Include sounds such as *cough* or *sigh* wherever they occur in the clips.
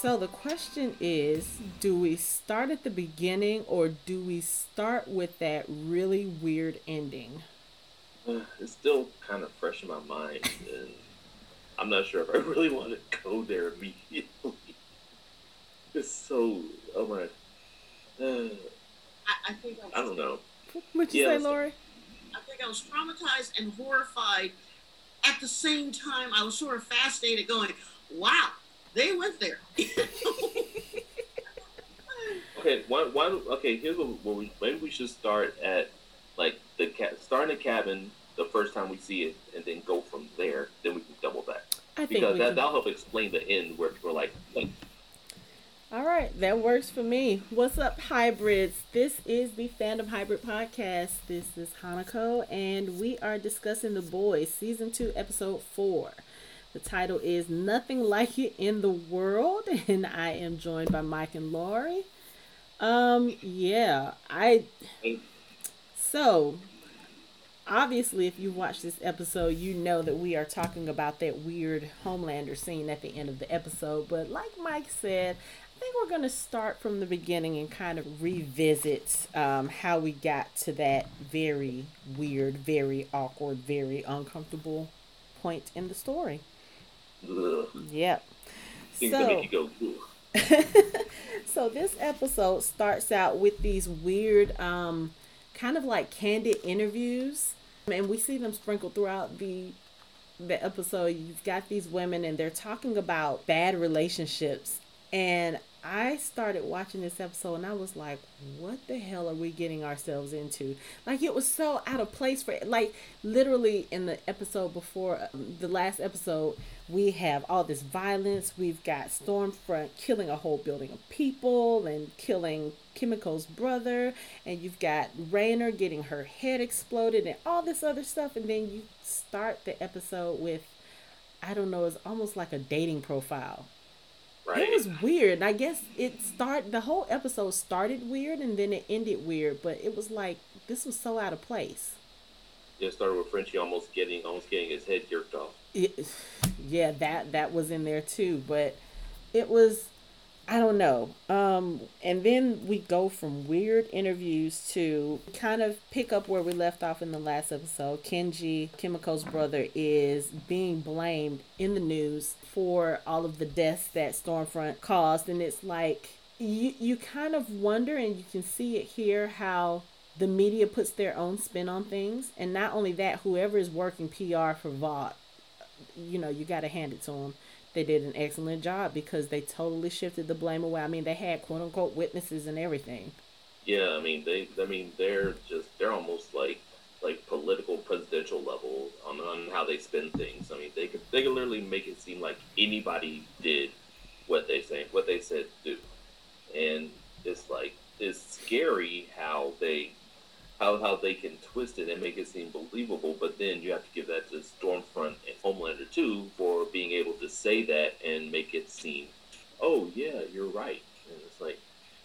So the question is do we start at the beginning or do we start with that really weird ending? Uh, it's still kind of fresh in my mind, and I'm not sure if I *laughs* really want to go there immediately. *laughs* It's so, oh my. Uh, I, I think I, was, I don't know. What'd you Yeah, say, Lori? I think I was traumatized and horrified at the same time. I was sort of fascinated, going, "Wow, they went there." *laughs* Okay, why, why, okay, here's what, what we, maybe we should start at, like, the cat, start in the cabin the first time we see it, and then go from there, then we can double back. I Because we that, can- that'll help explain the end where we're like, like, All right, that works for me. What's up, hybrids? This is the Fandom Hybrid Podcast. This is Hanako, and we are discussing The Boys, Season 2, Episode 4. The title is Nothing Like It in the World, *laughs* and I am joined by Mike and Laurie. Um, yeah, I. So, obviously, if you watch this episode, you know that we are talking about that weird Homelander scene at the end of the episode. But, like Mike said, I think we're going to start from the beginning and kind of revisit um, how we got to that very weird, very awkward, very uncomfortable point in the story. Yep. things that make you go, *laughs* so this episode starts out with these weird um kind of like candid interviews and we see them sprinkled throughout the the episode you've got these women and they're talking about bad relationships and I started watching this episode and I was like, what the hell are we getting ourselves into? Like, it was so out of place for, like, literally in the episode before, um, the last episode, we have all this violence. We've got Stormfront killing a whole building of people and killing Kimiko's brother. And you've got Raynor getting her head exploded and all this other stuff. And then you start the episode with, I don't know, it's almost like a dating profile. right? It was weird. And I guess it start the whole episode started weird and then it ended weird, but it was like this was so out of place. It started with Frenchie almost getting, almost getting his head jerked off. It, yeah, that that was in there too, but it was I don't know. Um and then we go from weird interviews to kind of pick up where we left off in the last episode. Kenji, Kimiko's brother, is being blamed in the news for all of the deaths that Stormfront caused and it's like you you kind of wonder and you can see it here how the media puts their own spin on things and not only that whoever is working PR for Vought you know, you got to hand it to them. They did an excellent job because they totally shifted the blame away. I mean, they had quote unquote witnesses and everything. Yeah, I mean they. I mean they're just they're almost like like political presidential level on, on how they spin things. I mean they could they could literally make it seem like anybody did what they say what they said do, and it's like it's scary how they how how they can twist it and make it seem believable. But then you have to give that to Stormfront and Homelander too for being able to say that and make it seem, oh yeah, you're right. And it's like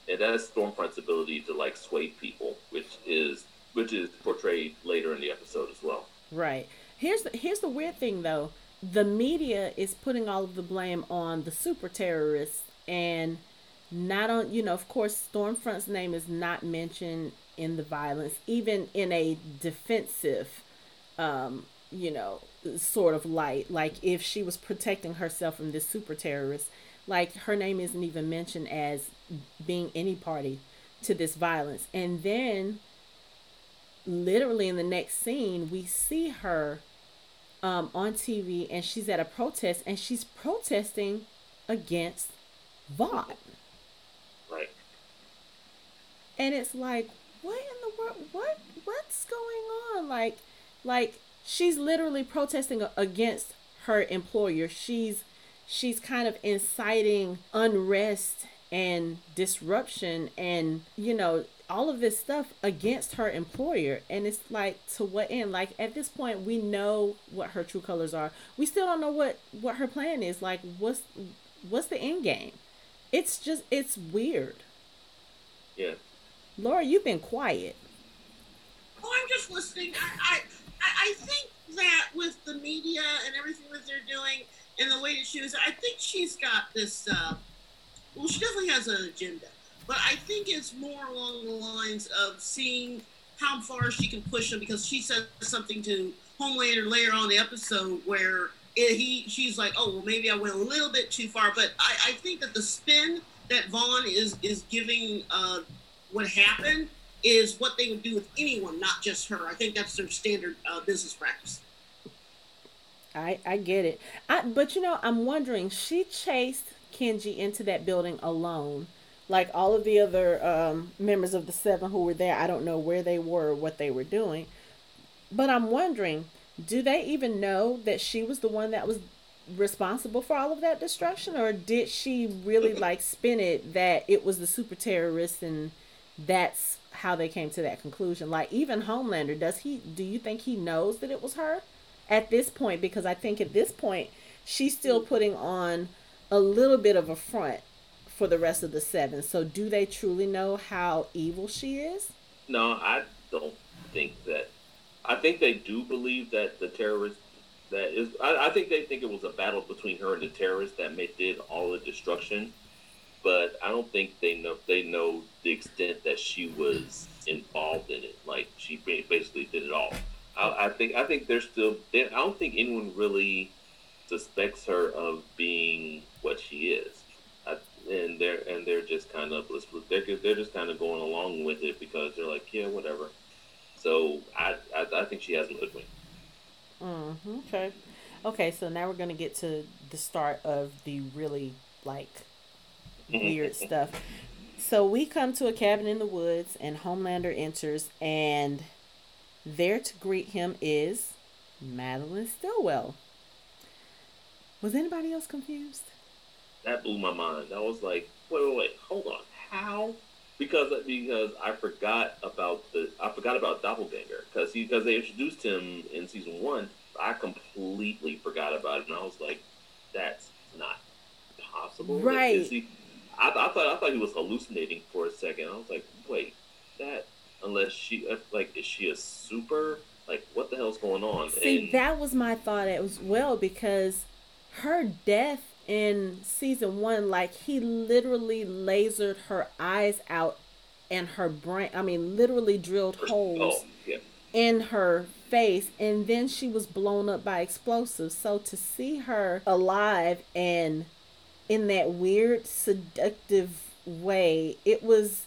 and that's Stormfront's ability to like sway people, which is which is portrayed later in the episode as well. Right. Here's the here's the weird thing though. The media is putting all of the blame on the super terrorists and not on you know, of course Stormfront's name is not mentioned in the violence, even in a defensive um, you know, sort of light. Like if she was protecting herself from this super terrorist, like her name isn't even mentioned as being any party to this violence. And then literally in the next scene, we see her um, on TV and she's at a protest and she's protesting against Vought. Right. And it's like, what in the world? What what's going on? Like, like she's literally protesting against her employer. She's she's kind of inciting unrest and disruption and you know all of this stuff against her employer and it's like to what end like at this point we know what her true colors are we still don't know what what her plan is like what's what's the end game it's just it's weird Yeah. laura you've been quiet Oh, I'm just listening. I, I, I think that with the media and everything that they're doing and the way that she was, I think she's got this uh, well, she definitely has an agenda, but I think it's more along the lines of seeing how far she can push him because she said something to Homelander later on the episode where he she's like, oh well, maybe I went a little bit too far, but I, I think that the spin that Vought is is giving uh, what happened is what they would do with anyone, not just her. I think that's their standard uh, business practice. I I get it. I but you know, I'm wondering, she chased Kenji into that building alone. Like all of the other um, members of the seven who were there, I don't know where they were, what they were doing. But I'm wondering, do they even know that she was the one that was responsible for all of that destruction or did she really *laughs* like spin it that it was the super terrorists and that's how they came to that conclusion like even homelander does he do you think he knows that it was her at this point because i think at this point she's still putting on a little bit of a front for the rest of the seven so do they truly know how evil she is No, I don't think that. I think they do believe that the terrorists that is. I, I think they think it was a battle between her and the terrorists that made, did all the destruction. But I don't think they know they know the extent that she was involved in it. Like she basically did it all. I, I think I think they're still. They, I don't think anyone really suspects her of being what she is. I, and they're and they're just kind of they're they're just kind of going along with it because they're like yeah whatever. So I I, I think she has a hoodwink. mm, okay okay so now we're gonna get to the start of the really like weird *laughs* stuff so we come to a cabin in the woods and homelander enters and there to greet him is Madelyn Stillwell was anybody else confused that blew my mind. I was like, wait, wait, wait, hold on, how? Because because I forgot about the I forgot about Doppelganger because he because they introduced him in season one. I completely forgot about it, and I was like, that's not possible. Like, Right. is he, I, I thought I thought he was hallucinating for a second. I was like, wait, that unless she uh, like is she a super? Like what the hell's going on? See, And- that was my thought as well because her death in season one, like he literally lasered her eyes out and her brain. I mean, literally drilled holes Oh yeah. in her face, and then she was blown up by explosives. So to see her alive and in that weird seductive way, it was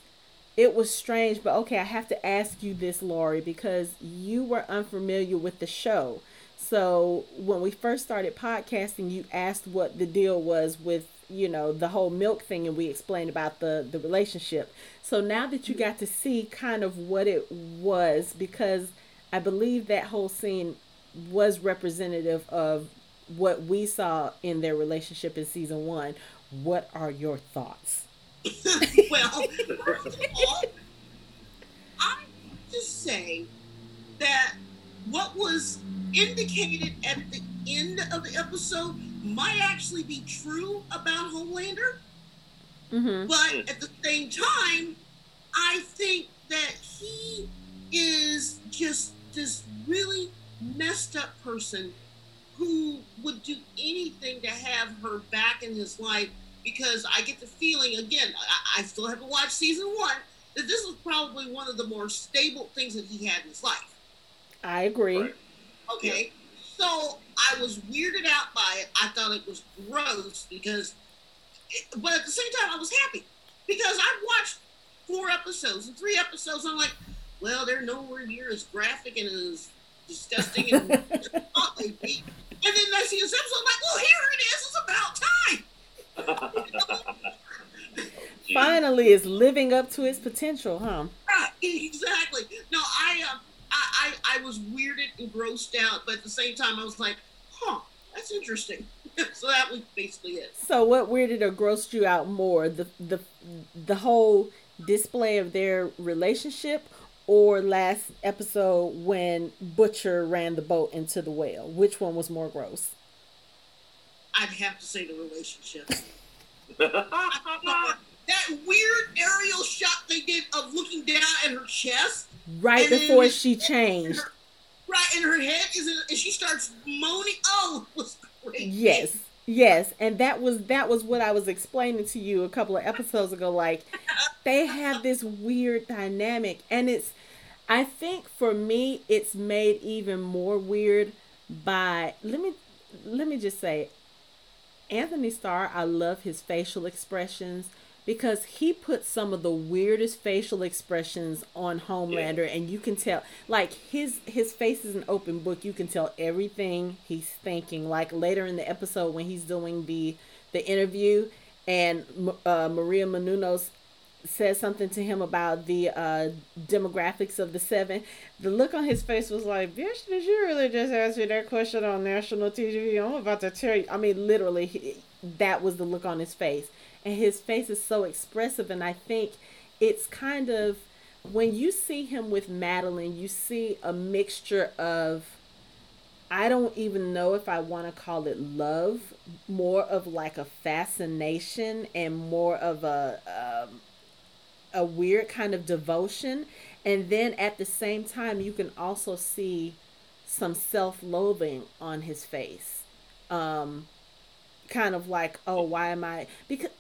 it was strange, but okay, I have to ask you this, Lori, because you were unfamiliar with the show. So when we first started podcasting, you asked what the deal was with, you know, the whole milk thing and we explained about the the relationship. So now that you got to see kind of what it was because I believe that whole scene was representative of what we saw in their relationship in season 1. What are your thoughts? *laughs* well, first of all, I just say that what was indicated at the end of the episode might actually be true about Homelander, Mhm. but at the same time, I think that he is just this really messed up person who would do anything to have her back in his life because I get the feeling again, I, I still haven't watched season one, that this was probably one of the more stable things that he had in his life. I agree. Right. Okay. So I was weirded out by it. I thought it was gross because, but at the same time, I was happy because I watched four episodes and three episodes. I'm like, well, they're nowhere near as graphic and as disgusting and *laughs* as I thought they'd be. And then I see this episode, I'm like, well, here it is. It's about time. *laughs* Finally is living up to its potential, huh? Right, exactly. No, I, um, I, I, I was weirded and grossed out, but at the same time, I was like, huh, that's interesting. *laughs* so that was basically it. So what weirded or grossed you out more? The the the whole display of their relationship or last episode when Butcher ran the boat into the whale? Which one was more gross? I'd have to say the relationship. *laughs* that weird aerial shot they did of looking down at her chest, Right then before it- she changed. right, and her head is, and she starts moaning. Oh, it was great. Yes. Yes, and that was that was what I was explaining to you a couple of episodes ago. Like they have this weird dynamic, and it's I think for me it's made even more weird by let me let me just say Anthony Starr, I love his facial expressions because he put some of the weirdest facial expressions on Homelander, yeah. and you can tell like his his face is an open book. You can tell everything he's thinking. Like later in the episode when he's doing the the interview, and uh, Maria Menounos says something to him about the uh, demographics of the seven. The look on his face was like, "Bitch, did you really just ask me that question on national TV? I'm about to tell you." I mean, literally, he, that was the look on his face and his face is so expressive and i think it's kind of when you see him with Madelyn you see a mixture of i don't even know if i want to call it love more of like a fascination and more of a um, a weird kind of devotion. And then at the same time you can also see some self-loathing on his face. Um kind of like oh why am i because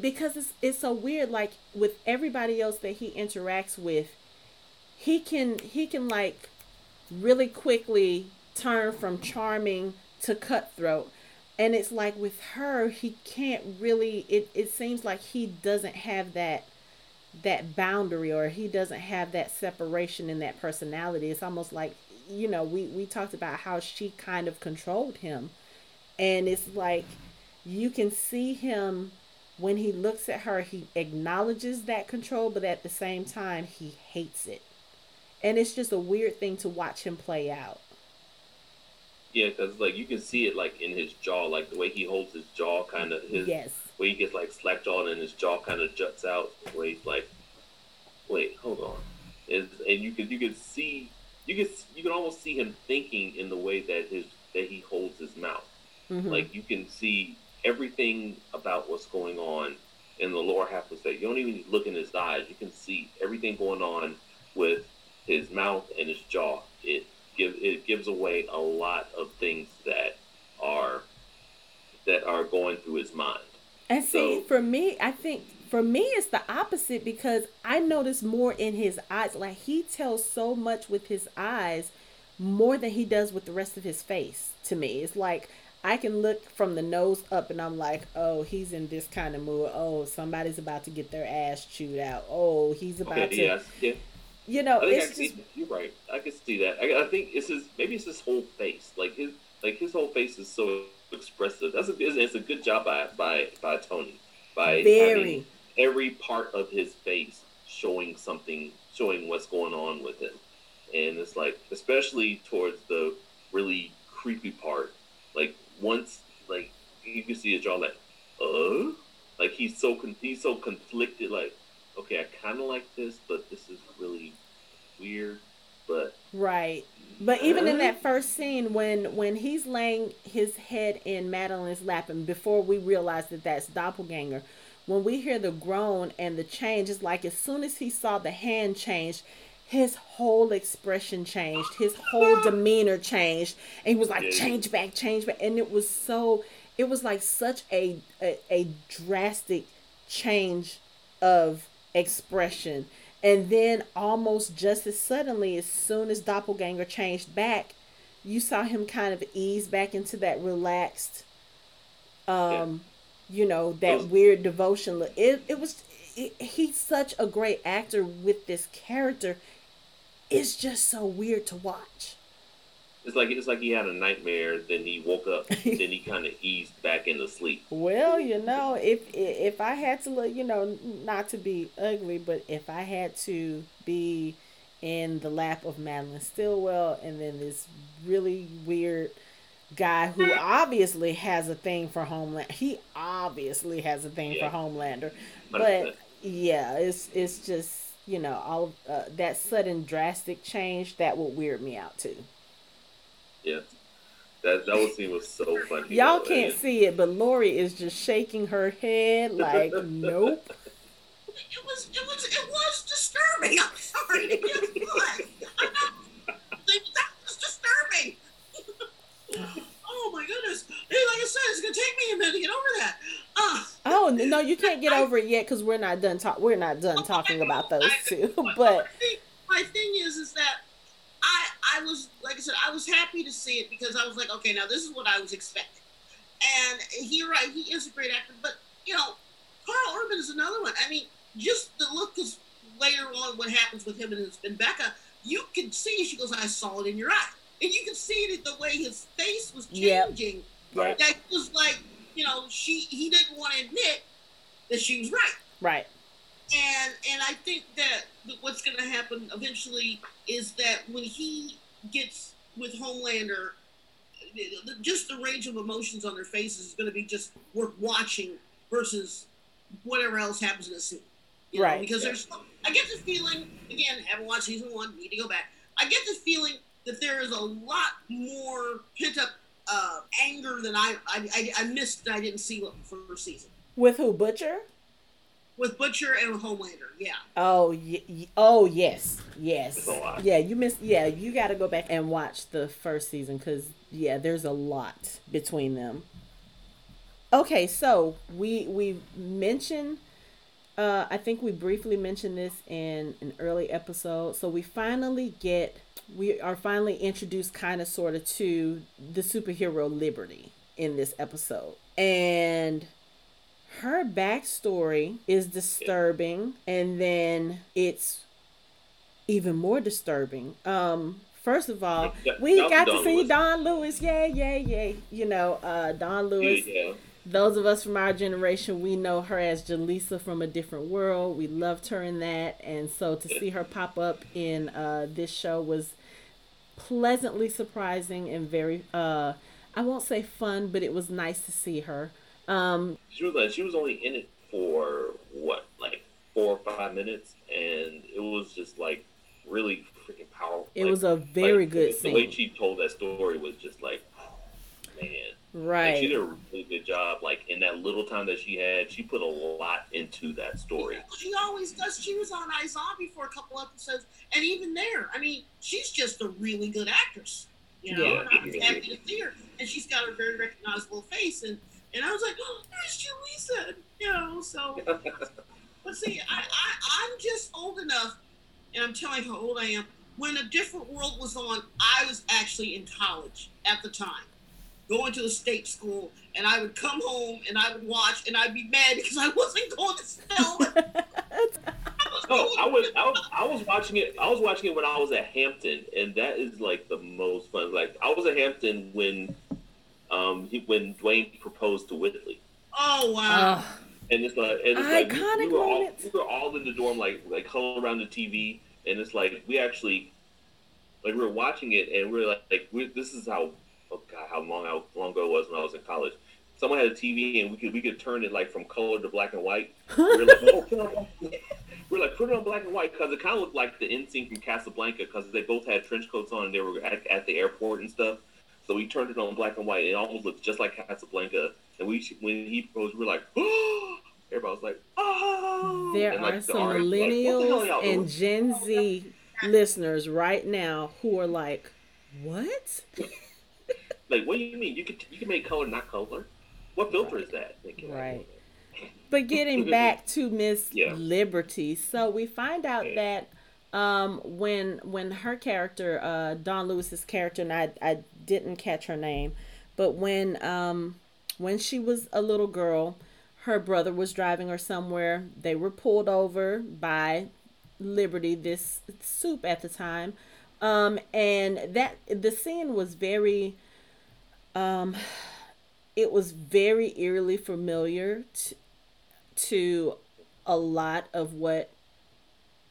because it's it's so weird like with everybody else that he interacts with he can he can like really quickly turn from charming to cutthroat. And it's like with her he can't really it, it seems like he doesn't have that that boundary or he doesn't have that separation in that personality. It's almost like you know we we talked about how she kind of controlled him. And it's like you can see him when he looks at her, he acknowledges that control, but at the same time, he hates it. And it's just a weird thing to watch him play out. Yeah, because like you can see it like in his jaw, like the way he holds his jaw, kind of his yes. Where he gets like slack jawed and his jaw kind of juts out. Where he's like, "Wait, hold on," and, and you can you can see you can you can almost see him thinking in the way that his that he holds his mouth. Mm-hmm. Like you can see everything about what's going on in the lower half of the state. You don't even look in his eyes. You can see everything going on with his mouth and his jaw. It gives it gives away a lot of things that are that are going through his mind. And see, so, for me, I think for me it's the opposite because I notice more in his eyes. Like he tells so much with his eyes more than he does with the rest of his face. To me, it's like I can look from the nose up and I'm like, oh, he's in this kind of mood. Oh, somebody's about to get their ass chewed out. Oh, he's oh, about okay, to. Yes, yeah. You know, it's just... see, you're right. I can see that. I, I think it's his. Maybe it's his whole face. Like his, like his whole face is so expressive. That's a. It's a good job by by by Tony. By Very. every part of his face showing something, showing what's going on with him, and it's like, especially towards the really creepy part, like once like you can see his jaw like, uh, like he's so con- he's so conflicted. Like, okay, I kind of like this, but this is really weird. But right. But even in that first scene, when when he's laying his head in Madelyn's lap, and before we realize that that's doppelganger, when we hear the groan and the change, it's like as soon as he saw the hand change, his whole expression changed, his whole *laughs* demeanor changed, and he was like, "Change back, change back," and it was so, it was like such a a, a drastic change of expression, and then almost just as suddenly, as soon as Doppelganger changed back, you saw him kind of ease back into that relaxed, um, yeah. you know, that weird devotion. It it was. It, he's such a great actor with this character it's just so weird to watch. It's like it's like he had a nightmare, then he woke up, *laughs* then he kind of eased back into sleep. Well, you know, if if I had to look, you know, not to be ugly, but if I had to be in the lap of Madelyn Stillwell, and then this really weird guy who obviously has a thing for Homeland, he obviously has a thing yeah. for Homelander, but yeah, it's it's just you know, all uh, that sudden drastic change that would weird me out too. Yeah. That that scene was so funny. Y'all though, can't see it, but Lori is just shaking her head like, *laughs* nope. It was it was it was disturbing. I'm sorry. It was. that was disturbing. oh my goodness. Hey, like I said, it's gonna take me Oh, no, you can't get over it yet because we're not done talk. We're not done talking about those I- *laughs* two. But *laughs* my thing, my thing is, is that I, I was like I said, I was happy to see it because I was like, okay, now this is what I was expecting. And he, right, he is a great actor, but you know, Karl Urban is another one. I mean, just the look is later on what happens with him and, his, and Becca. You can see she goes, I saw it in your eye, and you can see it the way his face was Yep. changing. Right. That was like, you know, she he didn't want to admit that she was right right, and and I think that what's going to happen eventually is that when he gets with Homelander, just the range of emotions on their faces is going to be just worth watching versus whatever else happens in the scene. You know, Right. Because there's, I get the feeling again, haven't watched season one, need to go back. I get the feeling that there is a lot more pent up uh, anger than I, I I I missed that I didn't see from the first season with who Butcher? with Butcher and with Homelander. Yeah. Oh, y- y- oh yes, yes, It's a lot. yeah. You missed. Yeah, you got to go back and watch the first season because yeah, there's a lot between them. Okay, so we we mentioned. Uh, I think we briefly mentioned this in an early episode. So we finally get, we are finally introduced, kind of, sort of, to the superhero Liberty in this episode, and her backstory is disturbing and then it's even more disturbing. Um first of all Yeah, we Dawnn- got to see Lewis. Dawnn Lewis. Yay yay yay you know uh Dawnn Lewis. Yeah, those of us from our generation we know her as jaleesa from a different world. We loved her in that. And so to see her pop up in uh this show was pleasantly surprising and very uh i won't say fun but it was nice to see her. Um she was like she was only in it for what like four or five minutes, and it was just like really freaking powerful. It Like- was a very like, good the, The way she told that story was just like, man. Like, Right. she did a really good job. Like in that little time that she had, she put a lot into that story. She always does. She was on iZombie for a couple episodes, and even there, I mean, she's just a really good actress. You know, Yeah. and I was happy to see her, and she's got a very recognizable face, and and I was like, oh, there's Jaleesa, you know. So, but see, I, I I'm just old enough, and I'm telling you how old I am. When a different world was on, I was actually in college at the time going to a state school, and I would come home and I would watch, and I'd be mad because I wasn't going to Selma. *laughs* No, I was, I was I was watching it. I was watching it when I was at Hampton, and that is like the most fun. Like I was at Hampton when, um, he, when Dwayne proposed to Whitley, Oh wow! Ugh. and it's like, and it's like we, Iconic we were all moments. we were all in the dorm, like like huddled around the TV, and it's like we actually, like we were watching it, and we are like, like we this is how, oh god, how long how long ago it was when I was in college. Someone had a TV, and we could we could turn it like from color to black and white. We We're like, oh, put it on- we're like, put it on black and white because it kind of looked like the end scene from Casablanca because they both had trench coats on and they were at, at the airport and stuff. So we turned it on black and white. And It almost looked just like Casablanca. And we, when he proposed, we were like, oh! *gasps* Everybody was like, oh! There like, are the some was like, the millennials and doing?" Gen Z listeners right now who are like, "What?" Like, what do you mean? You can you can make color not color. What filter is that? Thinking, Right. *laughs* But getting *laughs* back to Miss Yeah. Liberty, so we find out Yeah. that um, when when her character, uh, Dawnn Lewis's character, and I I didn't catch her name, but when um, when she was a little girl, her brother was driving her somewhere. They were pulled over by Liberty, this soup at the time, um, and that the scene was very. Um, it was very eerily familiar to, to a lot of what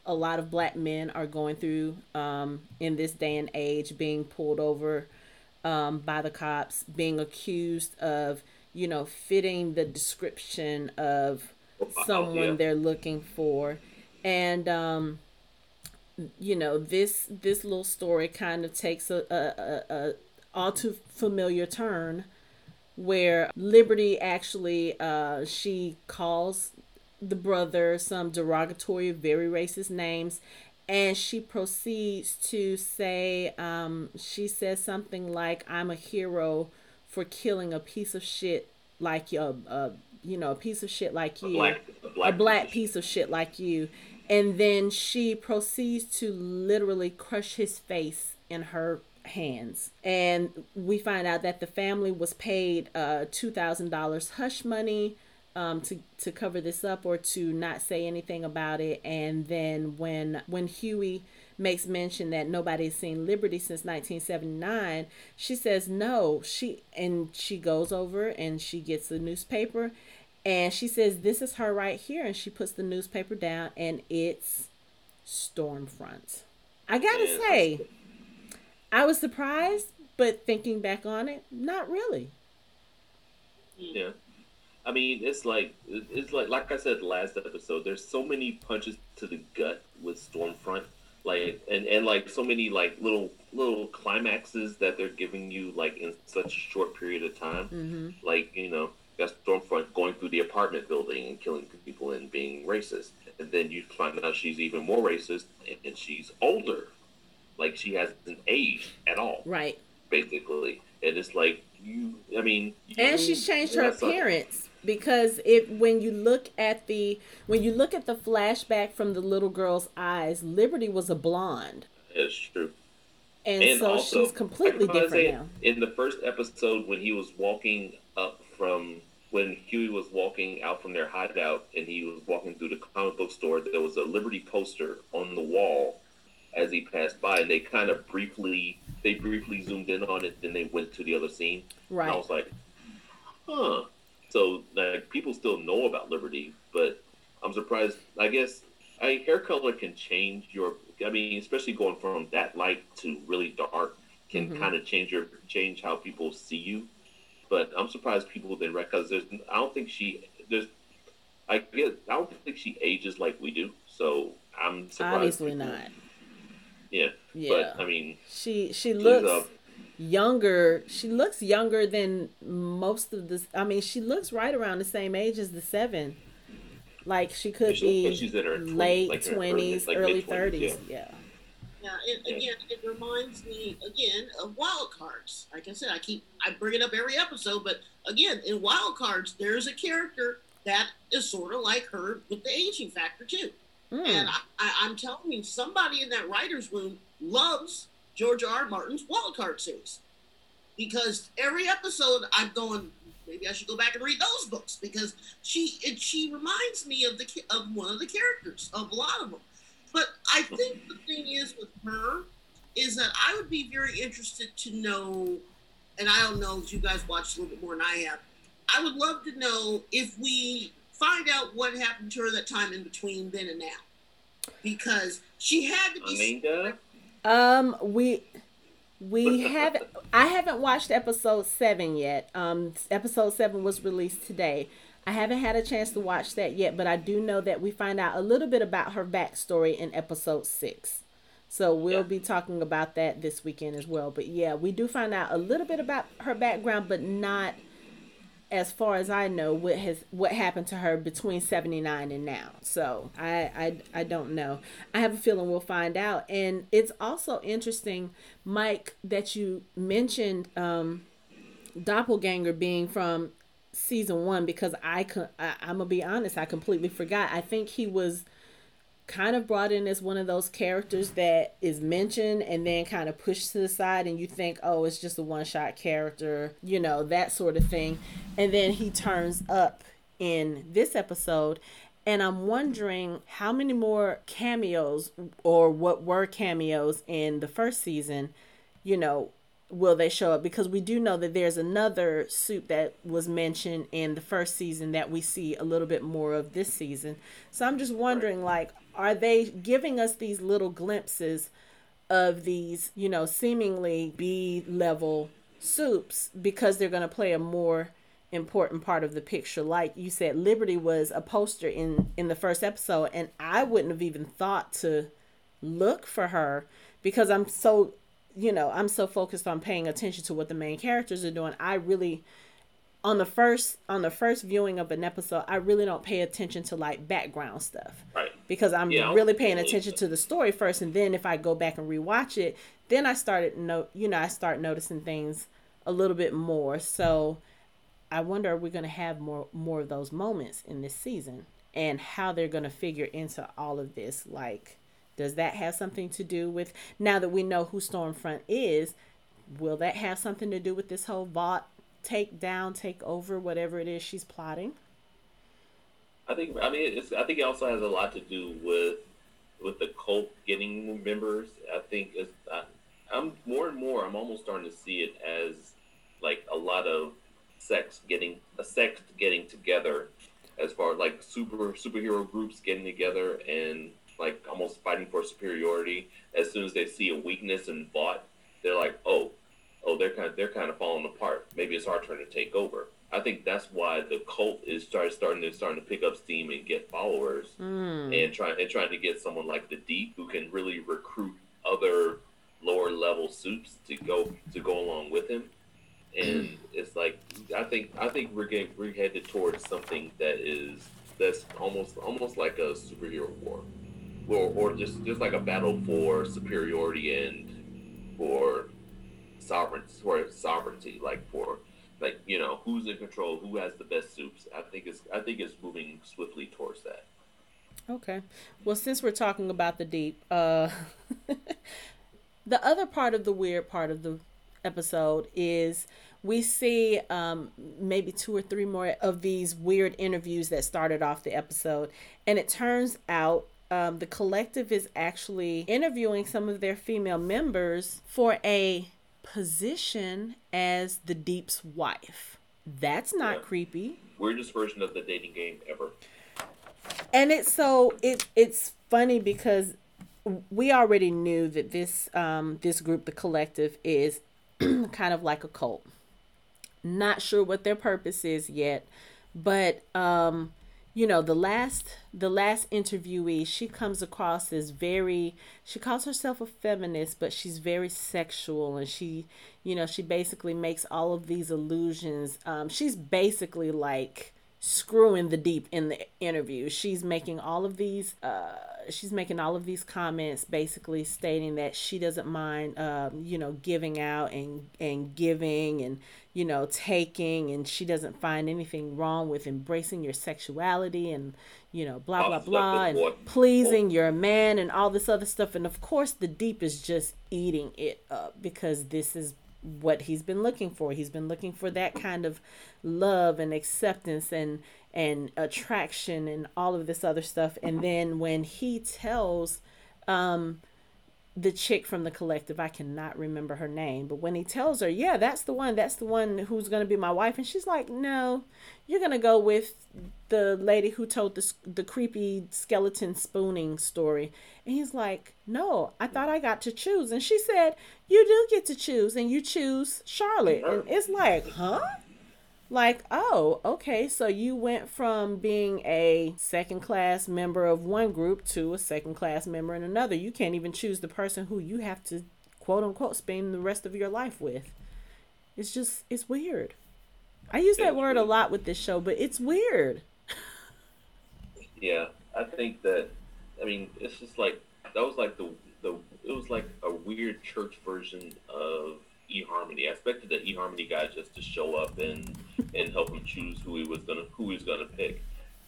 a lot of black men are going through um, in this day and age, being pulled over um, by the cops, being accused of, you know, fitting the description of *laughs* someone yeah. they're looking for, and um, you know this this little story kind of takes a, a, a, a all too familiar turn where Liberty actually uh, she calls the brother some derogatory, very racist names, and she proceeds to say um, she says something like, "I'm a hero for killing a piece of shit like a, a you know a piece of shit like you, a black, a black, a black piece of shit like you, and then she proceeds to literally crush his face in her hands and we find out that the family was paid uh $2000 hush money um, to to cover this up or to not say anything about it. And then when when Hughie makes mention that nobody has seen Liberty since 1979, she says no. She and she goes over and she gets the newspaper, and she says this is her right here, and she puts the newspaper down, and it's Stormfront. I gotta yeah. say, I was surprised, but thinking back on it, not really. Yeah. I mean, it's like it's like like I said last episode. There's so many punches to the gut with Stormfront, like and and like so many like little little climaxes that they're giving you like in such a short period of time. Mm-hmm. Like you know, got Stormfront going through the apartment building and killing people and being racist, and then you find out she's even more racist and she's older, like she hasn't aged at all. Right. Basically, and it's like you. I mean, you, and she's changed her appearance because it when you look at the when you look at the flashback from the little girl's eyes, Liberty was a blonde. It's true. And, and so also, she's completely different now. In the first episode, when he was walking up from when Hughie was walking out from their hideout and he was walking through the comic book store, there was a Liberty poster on the wall as he passed by, and they kind of briefly they briefly zoomed in on it, then they went to the other scene. Right. And I was like, huh. So like people still know about Liberty, but I'm surprised. I guess I, hair color can change your. I mean, especially going from that light to really dark can mm-hmm. kind of change your change how people see you. But I'm surprised people didn't recognize. There's, I don't think she. There's. I guess I don't think she ages like we do. So I'm surprised. Obviously people, not. Yeah. Yeah. But I mean, she she looks. Uh, younger she looks younger than most of the i mean she looks right around the same age as the seven like she could she be she's in her late 20s early, early 30s yeah, yeah. yeah it, again it reminds me again of wild cards like i said i keep i bring it up every episode but again in wild cards there's a character that is sort of like her with the aging factor too mm. and I, I, i'm telling you somebody in that writer's room loves George R. R. Martin's Wild Card series. Because every episode I'm going, maybe I should go back and read those books because she it, she reminds me of the of one of the characters of a lot of them. But I think the thing is with her is that I would be very interested to know, and I don't know if you guys watched a little bit more than I have. I would love to know if we find out what happened to her that time in between then and now, because she had to be. Amanda? Um, we we *laughs* have I haven't watched episode seven yet. Um, episode seven was released today. I haven't had a chance to watch that yet, but I do know that we find out a little bit about her backstory in episode six. So we'll yeah. be talking about that this weekend as well. But yeah, we do find out a little bit about her background, but not as far as I know, what has what happened to her between seventy nine and now. So I, I I don't know. I have a feeling we'll find out. And it's also interesting, Mike, that you mentioned um, doppelganger being from season one because I, I I'm gonna be honest, I completely forgot. I think he was kind of brought in as one of those characters that is mentioned and then kind of pushed to the side and you think oh it's just a one shot character you know that sort of thing. And then he turns up in this episode. And I'm wondering how many more cameos or what were cameos in the first season, you know, will they show up? Because we do know that there's another suit that was mentioned in the first season that we see a little bit more of this season. So I'm just wondering, like, are they giving us these little glimpses of these, you know, seemingly B level soups because they're going to play a more important part of the picture like you said liberty was a poster in in the first episode and i wouldn't have even thought to look for her because i'm so you know i'm so focused on paying attention to what the main characters are doing i really on the first on the first viewing of an episode, I really don't pay attention to like background stuff. Right. Because I'm yeah, really paying attention to the story first and then if I go back and rewatch it, then I started no you know, I start noticing things a little bit more. So I wonder are we going to have more more of those moments in this season and how they're going to figure into all of this like does that have something to do with now that we know who Stormfront is will that have something to do with this whole Vought take down take over whatever it is she's plotting I think I mean it's I think it also has a lot to do with with the cult getting members. I think it's I, I'm more and more I'm almost starting to see it as like a lot of sex getting a sect getting together as far as like super superhero groups getting together and like almost fighting for superiority as soon as they see a weakness in Vought they're like oh oh they're kind of they're kind of falling apart maybe it's our turn to take over I think that's why the cult is start, starting to starting to pick up steam and get followers, mm. and trying and trying to get someone like the Deep who can really recruit other lower level soups to go to go along with him. And *clears throat* it's like I think I think we're getting we're headed towards something that is that's almost almost like a superhero war, or or just just like a battle for superiority and for sovereignty, for sovereignty, like for like you know who's in control, who has the best soups. I think it's I think it's moving swiftly towards that. Okay. Well, since we're talking about the deep, uh *laughs* the other part of the weird part of the episode is we see um, maybe two or three more of these weird interviews that started off the episode. And it turns out um, the collective is actually interviewing some of their female members for a position as the Deep's wife. That's not yeah. creepy. Weirdest version of the dating game ever. And it's so it it's funny because we already knew that this um this group, the collective, is *clears throat* kind of like a cult. Not sure what their purpose is yet, but um you know the last the last interviewee she comes across as very she calls herself a feminist but she's very sexual and she you know she basically makes all of these illusions. Um, she's basically like screwing the deep in the interview. She's making all of these uh, she's making all of these comments basically stating that she doesn't mind um, you know giving out and and giving and you know taking and she doesn't find anything wrong with embracing your sexuality and you know blah blah blah and pleasing your man and all this other stuff. And of course the deep is just eating it up because this is what he's been looking for. He's been looking for that kind of love and acceptance and and attraction and all of this other stuff. And then when he tells um the chick from the collective, I cannot remember her name, but when he tells her, "Yeah, that's the one. That's the one who's going to be my wife." And she's like, "No, you're going to go with the lady who told the the creepy skeleton spooning story." And he's like, "No, I thought I got to choose." And she said, "You do get to choose, and you choose Charlotte." And it's like, "Huh?" Like, oh, okay, so you went from being a second class member of one group to a second class member in another. You can't even choose the person who you have to quote unquote spend the rest of your life with. It's just, it's weird. I use that word a lot with this show, but it's weird. yeah, I think that, I mean, it's just like, that was like the, the, it was like a weird church version of eHarmony. I expected the eHarmony guy just to show up and *laughs* and help him choose who he was gonna who he was gonna pick.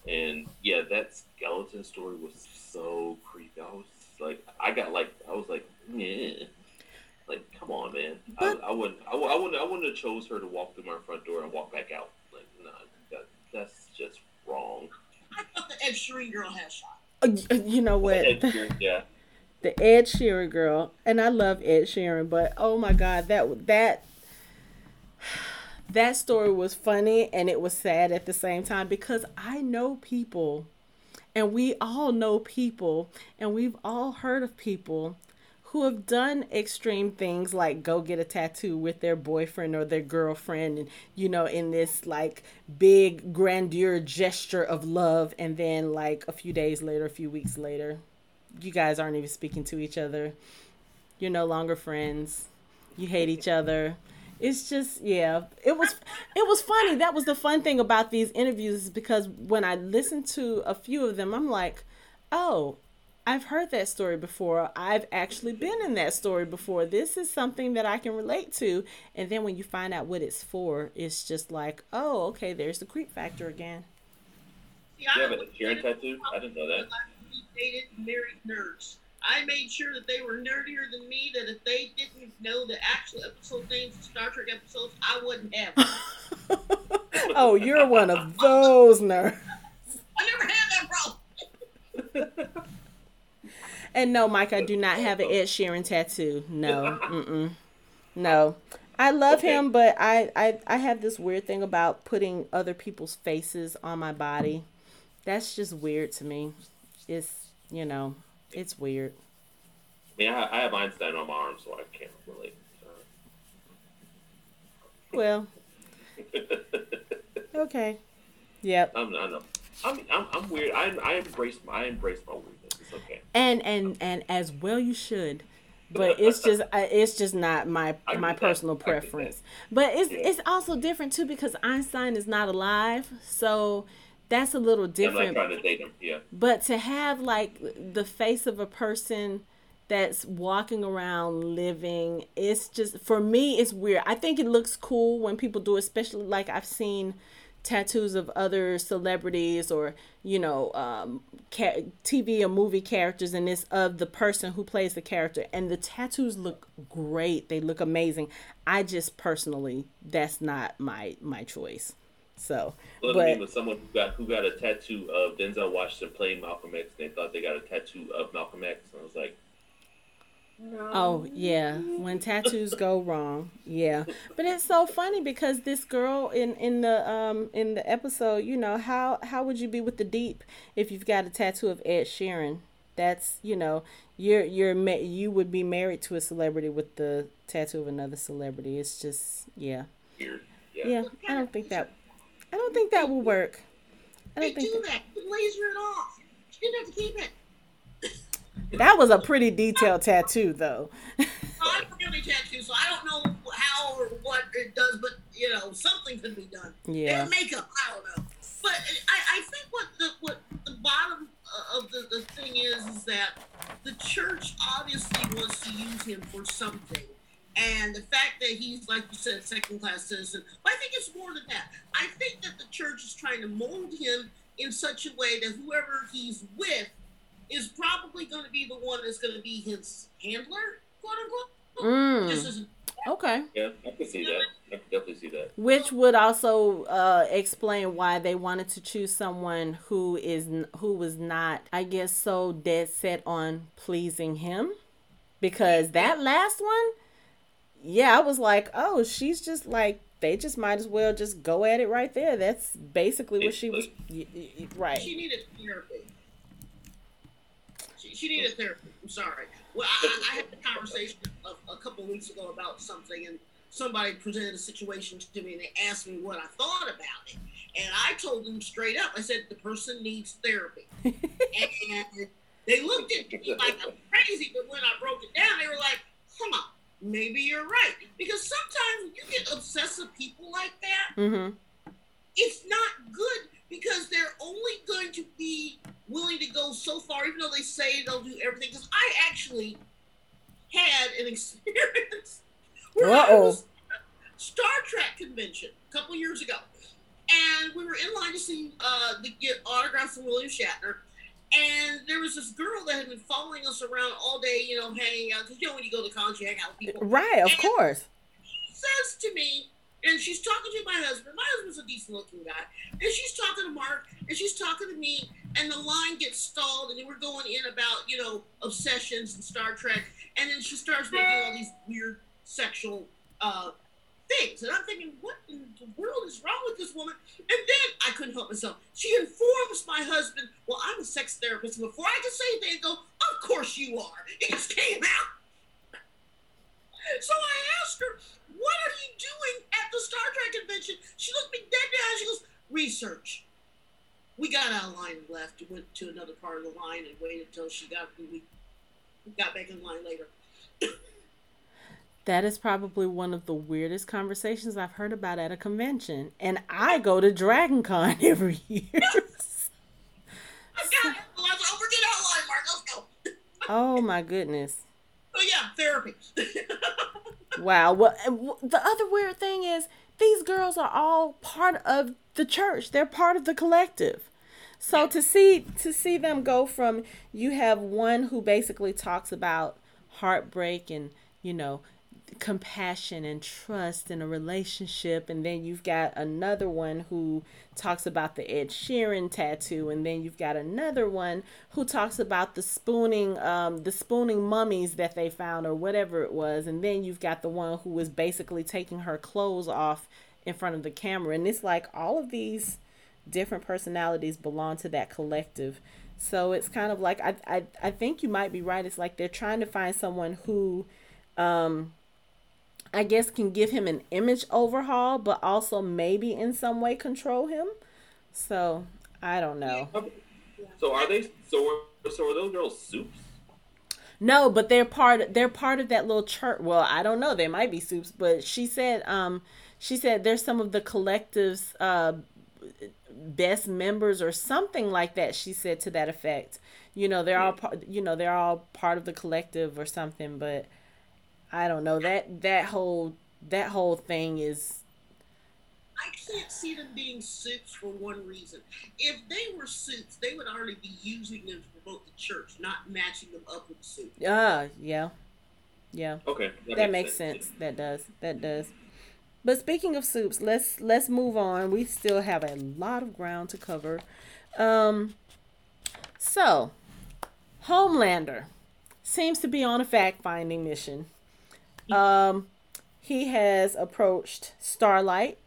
And yeah, that skeleton story was so creepy. I was like, I got like, I was like, yeah, like come on, man. But, I, I wouldn't, I, I, wouldn't, I wouldn't have chose her to walk through my front door and walk back out. Like, nah, that, that's just wrong. I thought the Ed Sheeran girl had shot. Uh, you know what? yeah the Ed Sheeran girl, and I love Ed Sheeran, but oh my god, that that that story was funny and it was sad at the same time because I know people and we all know people and we've all heard of people who have done extreme things like go get a tattoo with their boyfriend or their girlfriend and you know in this like big grandeur gesture of love and then like a few days later a few weeks later you guys aren't even speaking to each other. You're no longer friends. You hate each other. It's just yeah. It was it was funny. That was the fun thing about these interviews is because when I listened to a few of them, I'm like, oh, I've heard that story before. I've actually been in that story before. This is something that I can relate to. And then when you find out what it's for, it's just like, oh, okay, there's the creep factor again. You have a tattoo? I didn't know that. Dated married nerds. I made sure that they were nerdier than me. That if they didn't know the actual episode names of Star Trek episodes, I wouldn't have. *laughs* oh, you're one of those nerds. I never had that problem. *laughs* and no, Mike, I do not have an Ed Sheeran tattoo. No, mm-mm. no. I love okay. him, but I, I I have this weird thing about putting other people's faces on my body. That's just weird to me. It's you know, it's weird. Yeah, I have Einstein on my arm, so I can't relate. Well, *laughs* okay. Yep. I'm, I know. I'm, I'm, I'm weird. I, I embrace my, I embrace my weirdness. It's okay. And and and as well you should, but *laughs* it's just uh, it's just not my my personal that. preference. But it's yeah. it's also different too because Einstein is not alive, so that's a little different. I'm not trying to date him. Yeah. But to have like the face of a person that's walking around living it's just for me it's weird i think it looks cool when people do especially like i've seen tattoos of other celebrities or you know um, ca- tv or movie characters and it's of the person who plays the character and the tattoos look great they look amazing i just personally that's not my my choice so well, but I mean, with someone who got who got a tattoo of denzel washington playing malcolm x they thought they got a tattoo of malcolm x and i was like Oh yeah, when tattoos go wrong, yeah. But it's so funny because this girl in in the um in the episode, you know how how would you be with the deep if you've got a tattoo of Ed Sheeran? That's you know you're you're you would be married to a celebrity with the tattoo of another celebrity. It's just yeah. Yeah. yeah I don't think that I don't think that will work. I don't they think do that. that. Laser it off. You didn't have to keep it. That was a pretty detailed tattoo, though. *laughs* I don't any tattoo, so I don't know how or what it does, but you know, something could be done. Yeah. And makeup, I don't know. But I, I think what the what the bottom uh, of the, the thing is is that the church obviously wants to use him for something. And the fact that he's, like you said, second class citizen, but I think it's more than that. I think that the church is trying to mold him in such a way that whoever he's with is probably going to be the one that's going to be his handler, quote unquote. Mm. Okay. Yeah, I can see that. I can definitely see that. Which would also uh, explain why they wanted to choose someone who is who was not, I guess, so dead set on pleasing him, because that last one, yeah, I was like, oh, she's just like they just might as well just go at it right there. That's basically what she was. Right. She needed therapy she needed therapy. I'm sorry. Well, I, I had a conversation a, a couple weeks ago about something, and somebody presented a situation to me, and they asked me what I thought about it, and I told them straight up. I said the person needs therapy, *laughs* and they looked at me like I'm crazy. But when I broke it down, they were like, "Come on, maybe you're right." Because sometimes you get obsessive people like that. Mm-hmm. It's not good because they're only going to be willing to go so far, even though they say they'll do everything. Because I actually had an *laughs* experience where Uh-oh. I was Star Trek convention a couple years ago, and we were in line to see uh, to get autographs from William Shatner. And there was this girl that had been following us around all day, you know, hanging out. Because you know, when you go to college, you hang out with people. Right, of and course. Says to me, and she's talking to my husband. My husband's a decent looking guy. And she's talking to Mark, and she's talking to me, and the line gets stalled, and we're going in about, you know, obsessions and Star Trek. And then she starts making all these weird sexual uh, things. And I'm thinking, what in the world is wrong with this woman? And then I couldn't help myself. She informs my husband, well, I'm a sex therapist. And before I could say anything, go, of course you are. It just came out. So I asked her, what are you doing at the Star Trek convention? She looked me dead down. She goes, research. We got out of line and left. We went to another part of the line and waited until she got we got back in line later. That is probably one of the weirdest conversations I've heard about at a convention. And I go to Dragon Con *laughs* every year. *laughs* I got it. Let's over get out line, Mark. Let's go. oh my goodness. Oh yeah, therapy. *laughs* wow. Well, the other weird thing is these girls are all part of the church. They're part of the collective. So to see to see them go from you have one who basically talks about heartbreak and you know compassion and trust in a relationship and then you've got another one who talks about the Ed Sheeran tattoo and then you've got another one who talks about the spooning um the spooning mummies that they found or whatever it was and then you've got the one who was basically taking her clothes off in front of the camera. And it's like all of these different personalities belong to that collective. So it's kind of like I, I i think you might be right. It's like they're trying to find someone who um i guess can give him an image overhaul but also maybe in some way control him. So i don't know. So are they so so are those girls soups? No but they're part they're part of that little church. Well i don't know. They might be soups but she said um she said there's some of the collectives uh best members or something like that she said to that effect. You know they're all part you know they're all part of the collective or something but i don't know that that whole that whole thing is I can't see them being suits for one reason. If they were suits, they would already be using them to promote the church, not matching them up with suits. Ah, yeah, yeah. Okay, that, that makes, makes sense. sense. That does. That does. But speaking of soups, let's let's move on. We still have a lot of ground to cover. Um, so, Homelander seems to be on a fact finding mission. *laughs* Um, he has approached Starlight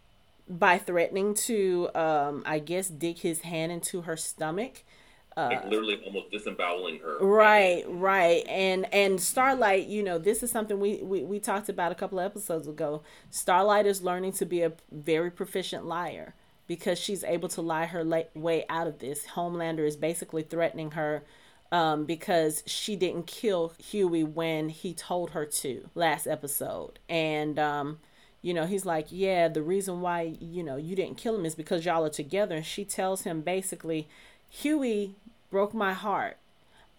by threatening to, um, I guess, dig his hand into her stomach uh, like literally almost disemboweling her. Right, right. And and Starlight, you know, this is something we, we, we talked about a couple of episodes ago. Starlight is learning to be a very proficient liar because she's able to lie her way out of this. Homelander is basically threatening her um, because she didn't kill Hughie when he told her to last episode. And, um, you know, he's like, yeah, the reason why, you know, you didn't kill him is because y'all are together. And she tells him basically, Hughie broke my heart.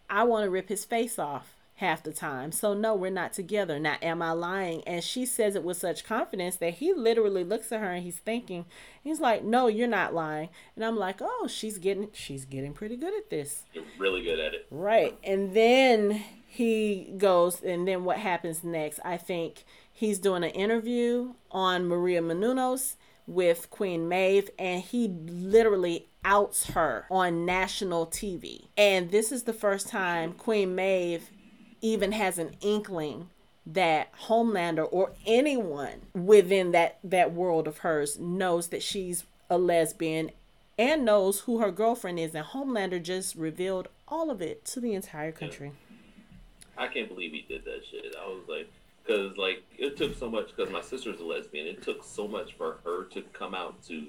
I want to rip his face off half the time. So no, we're not together. Now am I lying? And she says it with such confidence that he literally looks at her and he's thinking, he's like, "No, you're not lying." And I'm like, "Oh, she's getting she's getting pretty good at this." You're really good at it. Right. And then he goes and then what happens next? I think he's doing an interview on Maria Menounos with Queen Maeve, and he literally outs her on national TV. And this is the first time Queen Maeve even has an inkling that Homelander or anyone within that that world of hers knows that she's a lesbian and knows who her girlfriend is and Homelander just revealed all of it to the entire country. I can't believe he did that shit. I was like because like it took so much because my sister's a lesbian. It took so much for her to come out to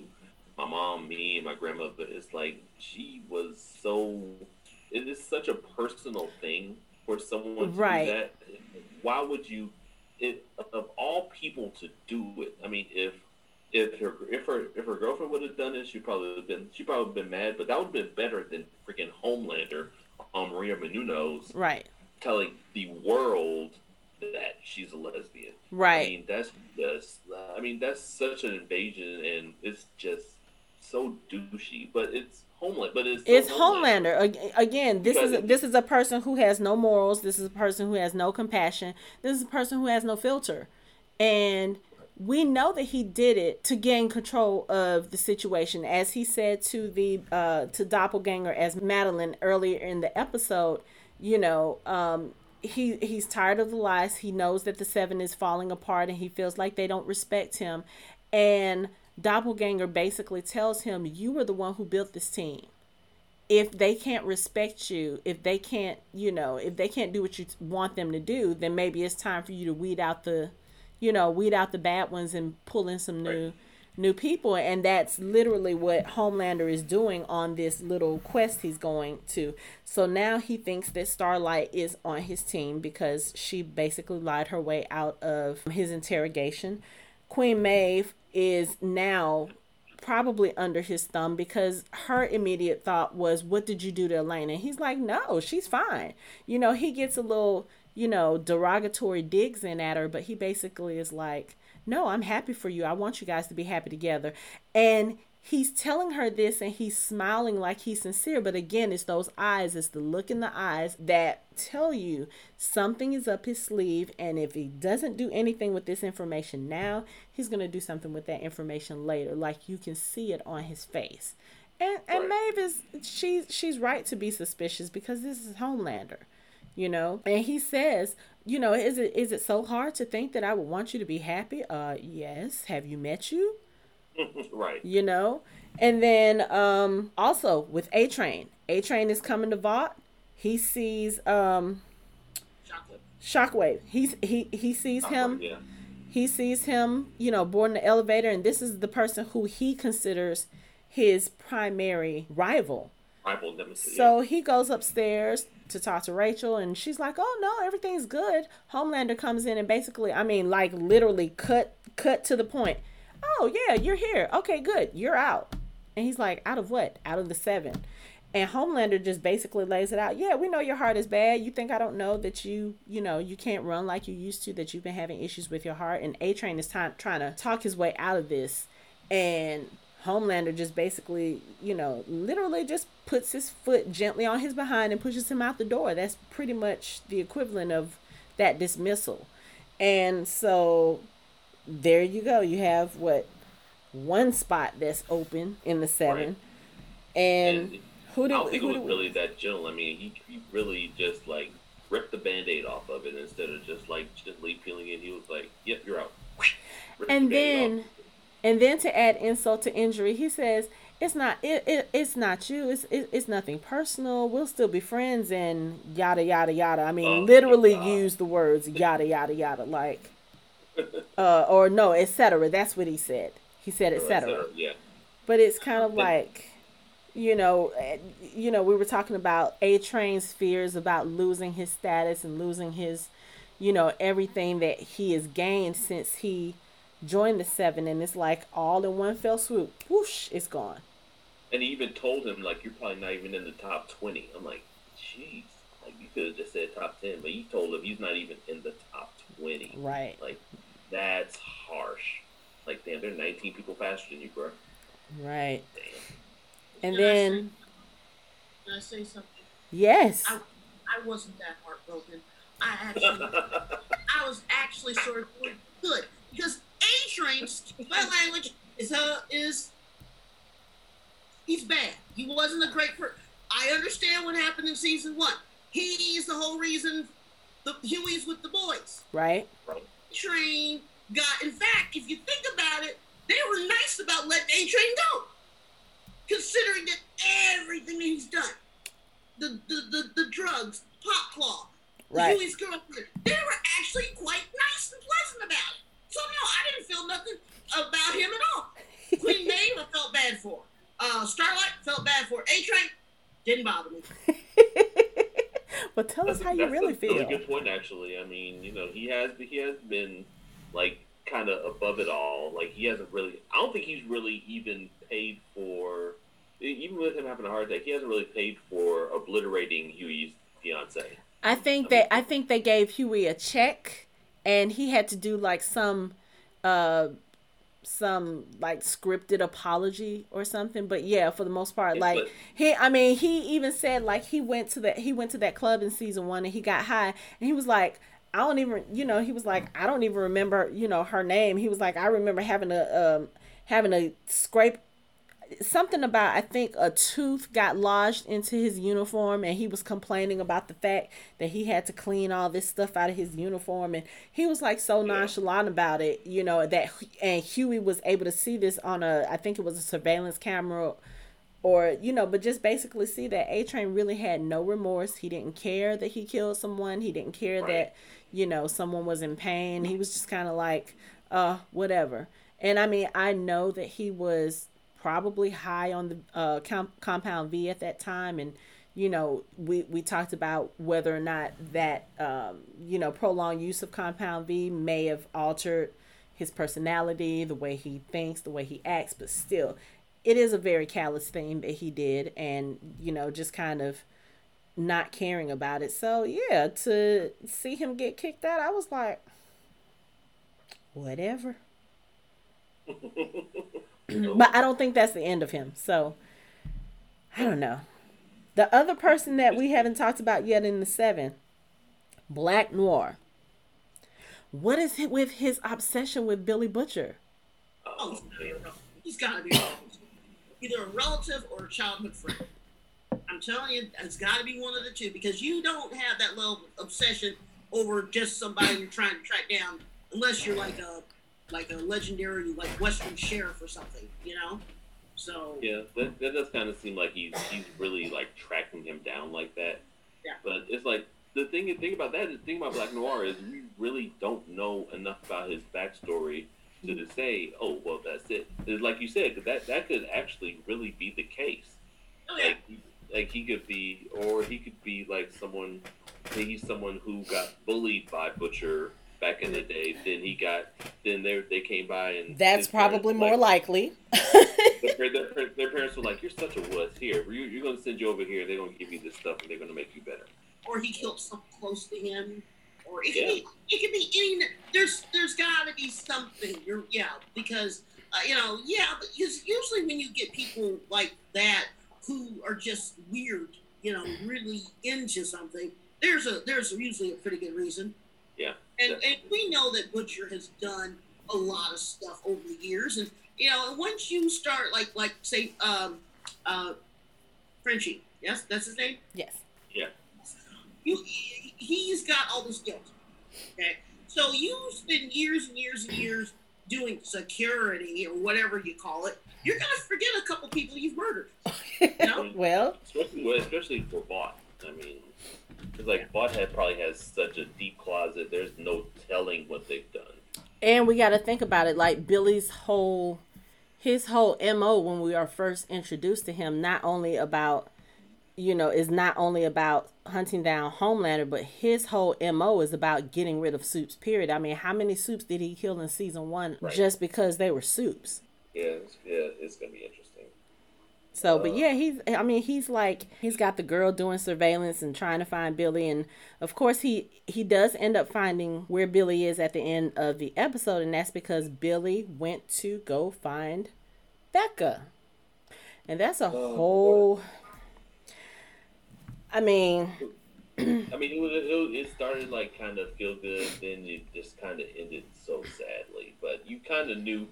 my mom, me, and my grandmother. It's like she was so. It is such a personal thing for someone to right. do that. Why would you? It of all people to do it. I mean, if if her if her if her girlfriend would have done it, she probably would have been she probably would have been mad. But that would have been better than freaking Homelander on Maria Menounos, right? Telling the world that she's a lesbian. Right. I mean, that's just. I mean, that's such an invasion, and it's just so douchey. But it's Homeland. But it's it's Homelander. Homelander. Again, this because is this is a person who has no morals. This is a person who has no compassion. This is a person who has no filter, and we know that he did it to gain control of the situation as he said to the uh to doppelganger as Madelyn earlier in the episode you know um he he's tired of the lies. He knows that the seven is falling apart and he feels like they don't respect him. And Doppelganger basically tells him, You were the one who built this team. If they can't respect you, if they can't, you know, if they can't do what you want them to do, then maybe it's time for you to weed out the, you know, weed out the bad ones and pull in some new right. new people. And that's literally what homelander is doing on this little quest he's going to. So now he thinks that starlight is on his team because she basically lied her way out of his interrogation. Queen maeve is now probably under his thumb because her immediate thought was, What did you do to Elena? And he's like, No, she's fine. You know, he gets a little, you know, derogatory digs in at her, but he basically is like, No, I'm happy for you. I want you guys to be happy together. And he's telling her this and he's smiling like he's sincere but again it's those eyes it's the look in the eyes that tell you something is up his sleeve and if he doesn't do anything with this information now he's going to do something with that information later like you can see it on his face. And and. Maeve is she's she's right to be suspicious because this is Homelander you know? And he says you know is it is it so hard to think that I would want you to be happy? Uh yes. Have you met you *laughs* right. You know? And then um also with A Train. A Train is coming to Vought. He sees um Shockwave. Shockwave. He's he he sees Shockwave, him. Yeah. He sees him, you know, boarding the elevator, and this is the person who he considers his primary rival. Rival nemesis. So yeah. he goes upstairs to talk to Rachel, and she's like, "Oh no, everything's good." Homelander comes in and basically, I mean, like literally cut cut to the point oh yeah, you're here. Okay, good. You're out. And he's like, out of what? Out of the seven. And Homelander just basically lays it out. Yeah, we know your heart is bad. You think I don't know that you, you know, you can't run like you used to, that you've been having issues with your heart. And A Train is t- trying to talk his way out of this. And Homelander just basically, you know, literally just puts his foot gently on his behind and pushes him out the door. That's pretty much the equivalent of that dismissal. And so there you go. You have what one spot that's open in the seven, right. and, and, who did? I don't think it was really that gentle. I mean, he, he really just like ripped the band-aid off of it instead of just like gently peeling it. He was like, "Yep, you're out." and the then, and then to add insult to injury, he says, "It's not it, it it's not you. It's it, it's nothing personal. We'll still be friends." And yada yada yada. I mean, oh, literally use the words yada yada yada like uh, or no, etc. That's what he said. He said etc. Yeah. But it's kind of like, you know, eh, you know, we were talking about A Train's fears about losing his status and losing his, you know, everything that he has gained since he joined the Seven, and it's like all in one fell swoop, whoosh, it's gone. And he even told him like, "You're probably not even in the top 20. I'm like, "Jeez." Like you could have just said top ten, but he told him he's not even in the top twenty. Right. Like that's harsh. Like damn, there are nineteen people faster than you, bro. Right. Damn. And can then. I say, can I say something? Yes. I, I wasn't that heartbroken. I actually, I was actually sort of good because A Train's my language is uh is he's bad. He wasn't a great person. I understand what happened in season one. He's the whole reason the Hughie's with the boys. Right. Right. Train got. In fact, if you think about it, they were nice about letting A Train go, considering that everything that he's done, the the the, the drugs, Popclaw, right. Hughie's girlfriend, they were actually quite nice and pleasant about it. So no, I didn't feel nothing about him at all. Queen *laughs* Maeve, I felt bad for. Uh, Starlight felt bad for. A Train didn't bother me. *laughs* but tell us how you really feel. That's a good point, actually. I mean, you know, he has he has been like kind of above it all. Like he hasn't really. I don't think he's really even paid for. Even with him having a heart attack, he hasn't really paid for obliterating Hughie's fiance. I think I they. Mean, I think they gave Hughie a check, and he had to do like some. uh some like scripted apology or something but yeah for the most part like he i mean he even said like he went to that he went to that club in season one and he got high and he was like i don't even you know he was like i don't even remember you know her name. He was like i remember having a um having a scrape something about I think a tooth got lodged into his uniform and he was complaining about the fact that he had to clean all this stuff out of his uniform and he was like so nonchalant about it, you know, that and Hughie was able to see this on a I think it was a surveillance camera or you know, but just basically see that A Train really had no remorse. He didn't care that he killed someone. He didn't care right. that you know someone was in pain. He was just kind of like uh whatever. And I mean, I know that he was probably high on the uh, com- compound V at that time, and you know we we talked about whether or not that um, you know prolonged use of compound V may have altered his personality, the way he thinks, the way he acts, but still, it is a very callous thing that he did, and you know, just kind of not caring about it. So yeah, to see him get kicked out, I was like, whatever. *laughs* Mm-hmm. but I don't think that's the end of him. So I don't know. The other person that we haven't talked about yet in the seven, Black Noir. What is it with his obsession with Billy Butcher? Oh, he's got to be either a relative or a childhood friend. I'm telling you, it's got to be one of the two because you don't have that level of obsession over just somebody you're trying to track down unless you're like a like a legendary like Western sheriff or something, you know. So yeah, that, that does kind of seem like he's he's really like tracking him down like that. Yeah. But it's like the thing the thing about that the thing about Black Noir is we really don't know enough about his backstory to, to say, oh well, that's it. It's like you said, that that could actually really be the case. oh yeah, Like, like he could be, or he could be like someone. He's someone who got bullied by Butcher back in the day. Then he got, then they they came by and That's probably more like, likely. *laughs* their, their, their parents were like, "You're such a wuss. Here, you, you're going to send you over here. They're going to give you this stuff, and they're going to make you better." or he killed someone close to him, or it could Yeah. be it could be any. There's there's got to be something. You're yeah because uh, you know yeah because usually when you get people like that who are just weird, you know, really into something, there's a there's usually a pretty good reason. Yeah, And and we know that Butcher has done a lot of stuff over the years, and you know, once you start like like say um uh Frenchie, yes, that's his name yes. Yeah. You he's got all this guilt. Okay, so you spend years and years and years doing security or whatever you call it. You're gonna forget a couple people you've murdered. You know? *laughs* well, especially well, especially for Vought. I mean, it's like Vought had probably has such a deep closet. There's no telling what they've done. and we got to think about it like Billy's whole his whole MO when we are first introduced to him not only about you know is not only about hunting down Homelander but his whole MO is about getting rid of soups period. I mean, how many soups did he kill in season 1 Right. just because they were soups? Yeah, it's, yeah, it's gonna be interesting. So, but Uh, yeah, he's, I mean, he's like, he's got the girl doing surveillance and trying to find Billy. And of course, he, he does end up finding where Billy is at the end of the episode. And that's because Billy went to go find Becca. And that's a Oh, whole, I mean, I mean, it, was, it, it started like kind of feel good, then it just kind of ended so sadly. But you kind of knew,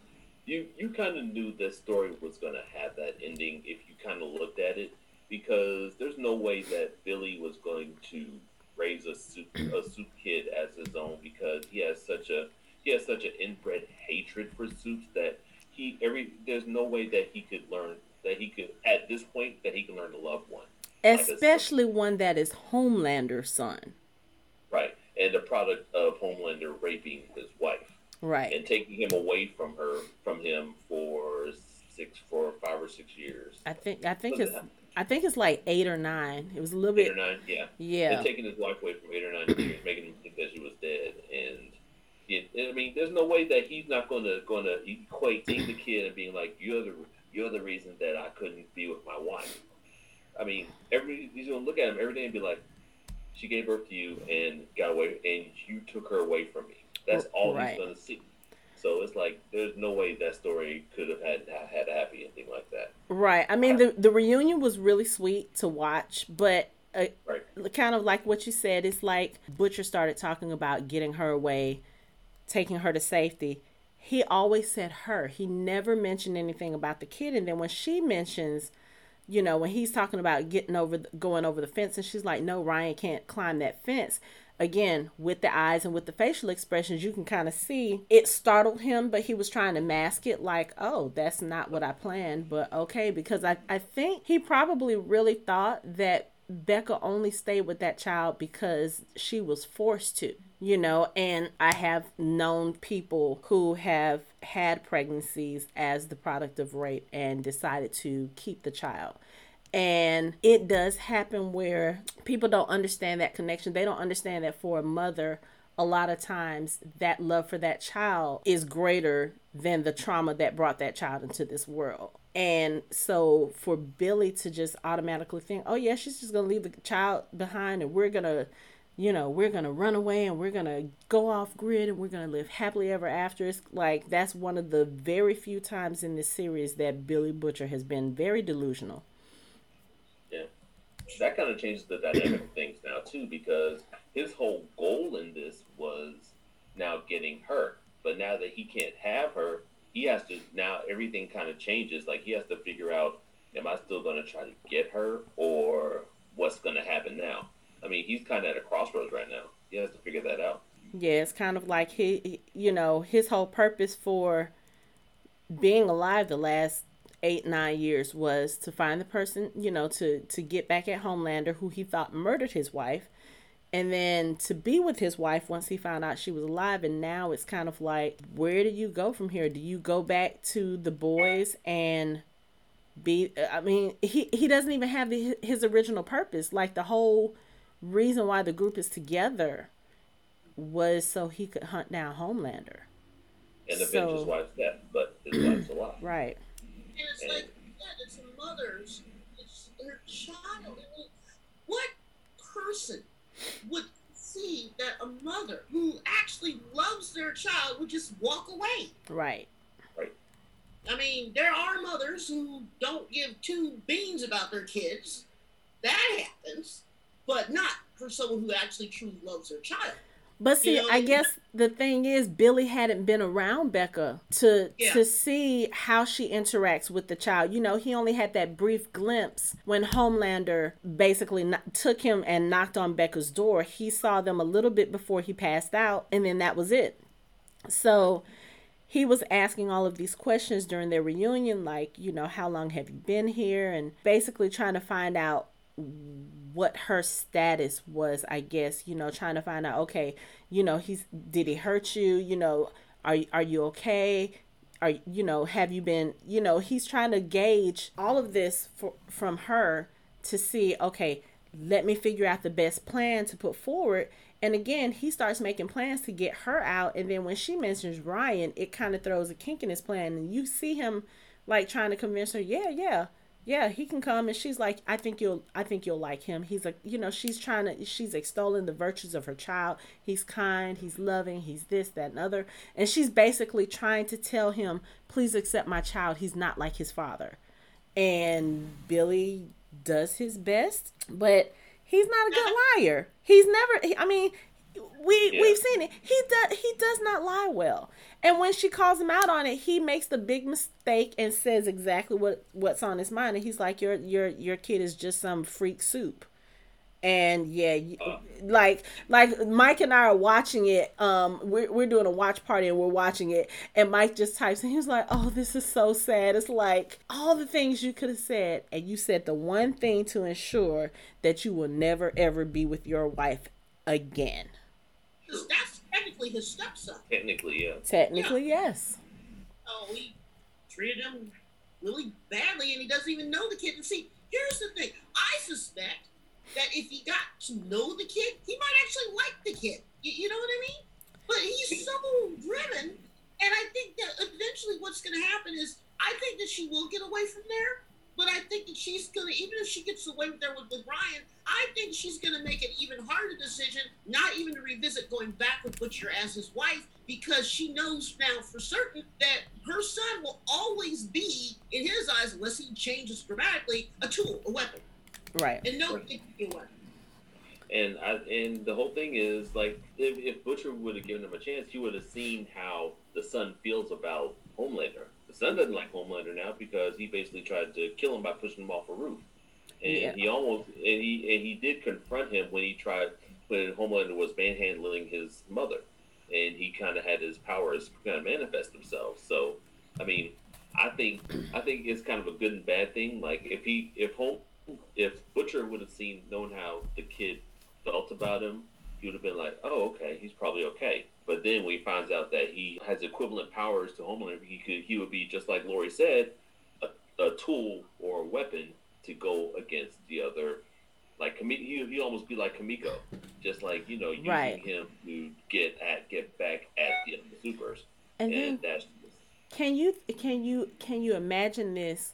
you you kind of knew that story was gonna have that ending if you kind of looked at it, because there's no way that Billy was going to raise a soup a soup kid as his own because he has such a he has such an inbred hatred for soups that he every there's no way that he could learn that he could at this point that he can learn to love one. especially one that is Homelander's son. Right. And the product of Homelander raping his wife Right. and taking him away from her from him for six for five or six years. I think, I think it's, it I think it's like eight or nine. It was a little Eight bit, or nine, yeah. yeah. Taking his wife away from eight or nine years, making him think that she was dead. And it, I mean, there's no way that he's not gonna gonna equate seeing the kid and being like, You're the you're the reason that I couldn't be with my wife. I mean, every he's gonna look at him every day and be like, She gave birth to you and got away and you took her away from me. That's all Right. he's gonna see. So it's like there's no way that story could have had had a happy ending like that. Right. I mean, the the reunion was really sweet to watch, but uh, Right. kind of like what you said, it's like Butcher started talking about getting her away, taking her to safety. He always said her. He never mentioned anything about the kid. And then when she mentions, you know, when he's talking about getting over, the, going over the fence, and she's like, "No, Ryan can't climb that fence." Again, with the eyes and with the facial expressions, you can kind of see it startled him, but he was trying to mask it like, oh, that's not what I planned, but okay, because I, I think he probably really thought that Becca only stayed with that child because she was forced to, you know, and I have known people who have had pregnancies as the product of rape and decided to keep the child. And it does happen where people don't understand that connection. They don't understand that for a mother, a lot of times that love for that child is greater than the trauma that brought that child into this world. And so for Billy to just automatically think, oh, yeah, she's just going to leave the child behind and we're going to, you know, we're going to run away and we're going to go off grid and we're going to live happily ever after. It's like that's one of the very few times in this series that Billy Butcher has been very delusional. That kind of changes the dynamic of things now, too, because his whole goal in this was now getting her. But now that he can't have her, he has to now everything kind of changes. Like he has to figure out, am I still going to try to get her, or what's going to happen now? I mean, he's kind of at a crossroads right now. He has to figure that out. Yeah, it's kind of like he, you know, his whole purpose for being alive the last eight nine years was to find the person, you know, to to get back at Homelander, who he thought murdered his wife, and then to be with his wife once he found out she was alive. And now it's kind of like where do you go from here? Do you go back to the boys and be i mean he he doesn't even have the, his original purpose. Like the whole reason why the group is together was so he could hunt down homelander. And avenge so, his wife's death but his wife's alive. Right and it's and, like yeah, it's a mother's it's her child I mean, what person would see that a mother who actually loves their child would just walk away. Right. Right. I mean, there are mothers who don't give two beans about their kids. That happens, but not for someone who actually truly loves their child. But see, you know, I guess the thing is Billy hadn't been around Becca to yeah. to see how she interacts with the child. You know, he only had that brief glimpse when Homelander basically took him and knocked on Becca's door. He saw them a little bit before he passed out, and then that was it. So he was asking all of these questions during their reunion, like, you know, how long have you been here? And basically trying to find out what her status was, I guess, you know, trying to find out, okay, you know, he's did he hurt you? You know, are are you okay? Are you know, have you been, you know, he's trying to gauge all of this for, from her to see, okay, let me figure out the best plan to put forward. And again, he starts making plans to get her out. And then when she mentions Ryan, it kind of throws a kink in his plan. And you see him like trying to convince her, yeah, yeah, yeah, he can come and she's like, I think you'll I think you'll like him. He's like, you know, she's trying to she's extolling the virtues of her child. He's kind, he's loving, he's this, that, and other. And she's basically trying to tell him, please accept my child. He's not like his father. And Billy does his best, but he's not a good liar. He's never I mean, we yeah. we've seen it. He does he does not lie well. And when she calls him out on it, he makes the big mistake and says exactly what what's on his mind. And he's like, "Your your your kid is just some freak soup." And yeah, uh, like like Mike and I are watching it. Um, we're we're doing a watch party and we're watching it. And Mike just types and he's like, "Oh, this is so sad." It's like all the things you could have said, and you said the one thing to ensure that you will never ever be with your wife again. That's technically his stepson. Technically, yeah. Technically, yeah. yes. Oh, he treated him really badly, and he doesn't even know the kid. And see, here's the thing: I suspect that if he got to know the kid, he might actually like the kid. You, you know what I mean? But he's so driven, and I think that eventually, what's going to happen is, I think that she will get away from there. But I think that she's gonna, even if she gets away with there with, with Ryan, I think she's gonna make an even harder decision, not even to revisit going back with Butcher as his wife, because she knows now for certain that her son will always be, in his eyes, unless he changes dramatically, a tool, a weapon. Right. And no right. a weapon. And I, and the whole thing is like if, if Butcher would have given him a chance, he would have seen how the son feels about Homelander the son doesn't like Homelander now because he basically tried to kill him by pushing him off a roof, and yeah. he almost and he and he did confront him when he tried when Homelander was manhandling his mother, and he kind of had his powers kind of manifest themselves. So, I mean, I think I think it's kind of a good and bad thing. Like if he if home if Butcher would have seen known how the kid felt about him, he would have been like, oh okay, he's probably okay. But then when he finds out that he has equivalent powers to Homelander, he could he would be just like Lori said, a, a tool or a weapon to go against the other like he he almost be like Kimiko, just like you know using Right. him to get at get back at the, the supers, And and, then that's Can you can you can you imagine this?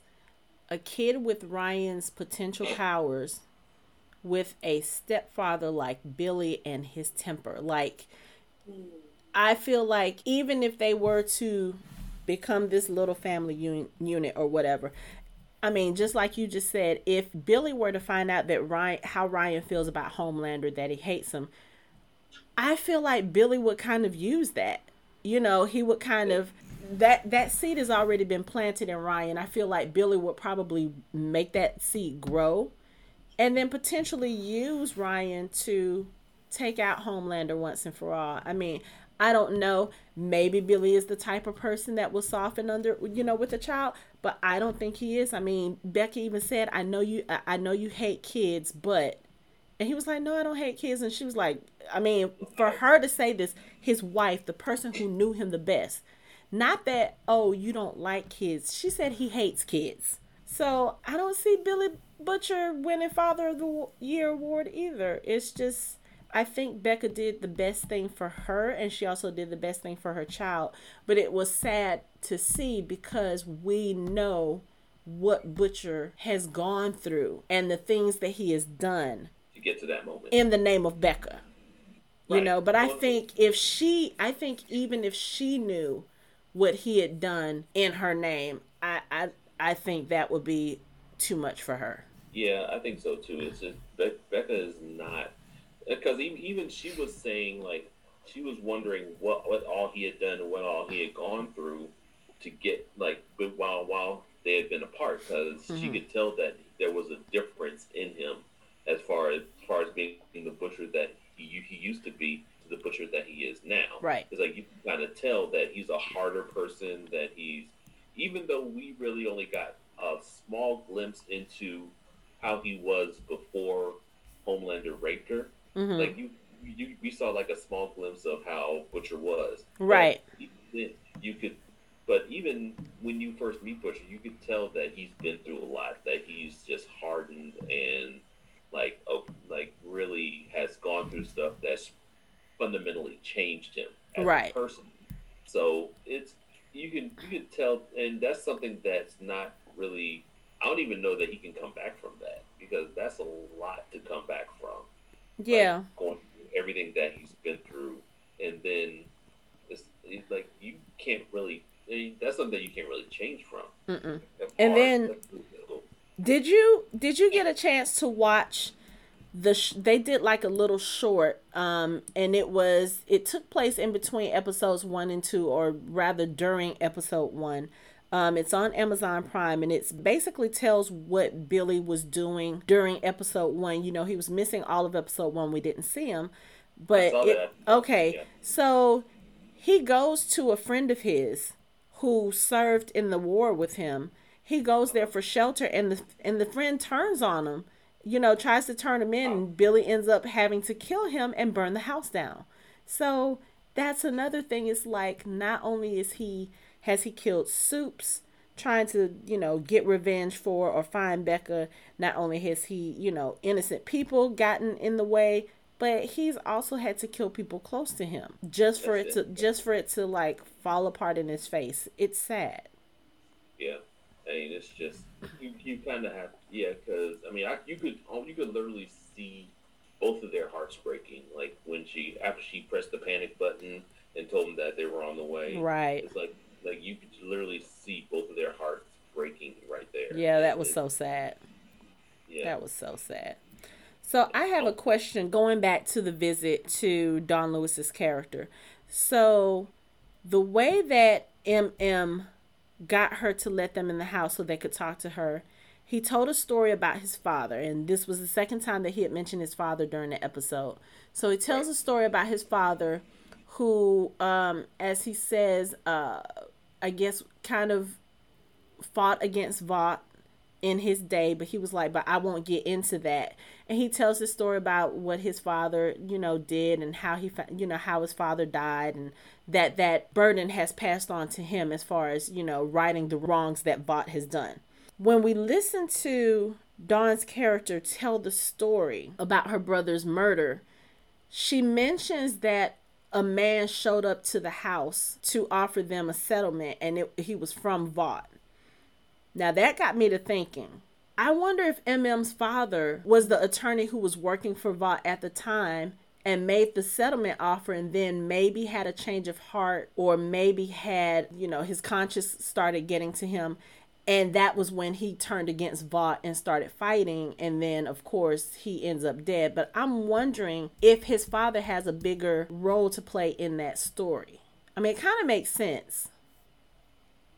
A kid with Ryan's potential powers with a stepfather like Billy and his temper. Like I feel like even if they were to become this little family un- unit or whatever, I mean, just like you just said, if Billy were to find out that Ryan how Ryan feels about Homelander, that he hates him, I feel like Billy would kind of use that. You know, he would kind of that that seed has already been planted in Ryan. I feel like Billy would probably make that seed grow and then potentially use Ryan to take out Homelander once and for all. I mean, I don't know. Maybe Billy is the type of person that will soften under, you know, with a child, but I don't think he is. I mean, Becky even said, "I know you. I know you hate kids, but," and he was like, "No, I don't hate kids." And she was like, "I mean, for her to say this, his wife, the person who knew him the best, not that oh you don't like kids. She said he hates kids. So I don't see Billy Butcher winning Father of the Year award either. It's just I think Becca did the best thing for her and she also did the best thing for her child. But it was sad to see because we know what Butcher has gone through and the things that he has done to get to that moment. in the name of Becca. You know, but I think if she, I think even if she knew what he had done in her name, I, I, I think that would be too much for her. Yeah, I think so too. It's just Be- Becca is not because even, even she was saying like she was wondering what what all he had done and what all he had gone through to get like while while they had been apart because she Mhm. could tell that there was a difference in him as far as, as far as being the butcher that he he used to be to the butcher that he is now. Right. It's like you can kind of tell that he's a harder person. That he's even though we really only got a small glimpse into how he was before Homelander raped her. hmm Like you, you, we saw like a small glimpse of how Butcher was. Right. then, you could, but even when you first meet Butcher, you could tell that he's been through a lot. That he's just hardened and like, oh, like really has gone through stuff that's fundamentally changed him as Right. a person. So it's you can you can tell, and that's something that's not really. I don't even know that he can come back from that because that's a lot to come back from. Like, Yeah. going through everything that he's been through, and then it's, it's like you can't really. I mean, that's something that you can't really change from. And then- Did you did you get a chance to watch the sh- they did like a little short um and it was it took place in between episodes 1 and 2 or rather during episode 1 um it's on Amazon Prime and it's basically tells what Billy was doing during episode 1 you know he was missing all of episode 1 we didn't see him but it, okay Yeah. so he goes to a friend of his who served in the war with him. He goes there for shelter, and the and the friend turns on him. You know, tries to turn him in, and Billy ends up having to kill him and burn the house down. So that's another thing. It's like not only is he has he killed Soups, trying to you know get revenge for or find Becca. Not only has he you know innocent people gotten in the way, but he's also had to kill people close to him just for it to it. just for it to like fall apart in his face. It's sad. Yeah, I mean, it's just you, you kind of have yeah, because I mean, I, you could oh, you could literally see both of their hearts breaking, like when she after she pressed the panic button and told them that they were on the way. Right. It's like like you could literally see both of their hearts breaking right there. Yeah, that was so sad. Yeah. That was so sad. So I have a question going back to the visit to Dawnn Lewis's character. So the way that MM got her to let them in the house so they could talk to her, he told a story about his father, and this was the second time that he had mentioned his father during the episode. So he tells a story about his father, who, um, as he says, uh, I guess, kind of fought against Vought in his day, but he was like, but I won't get into that. And he tells the story about what his father, you know, did and how he, you know, how his father died and that that burden has passed on to him as far as, you know, righting the wrongs that Vought has done. when we listen to Dawnn's character tell the story about her brother's murder, she mentions that a man showed up to the house to offer them a settlement and it, he was from Vought. Now that got me to thinking. I wonder if MM's father was the attorney who was working for Vought at the time and made the settlement offer and then maybe had a change of heart or maybe had, you know, his conscience started getting to him and that was when he turned against Vought and started fighting and then of course he ends up dead but i'm wondering if his father has a bigger role to play in that story i mean it kind of makes sense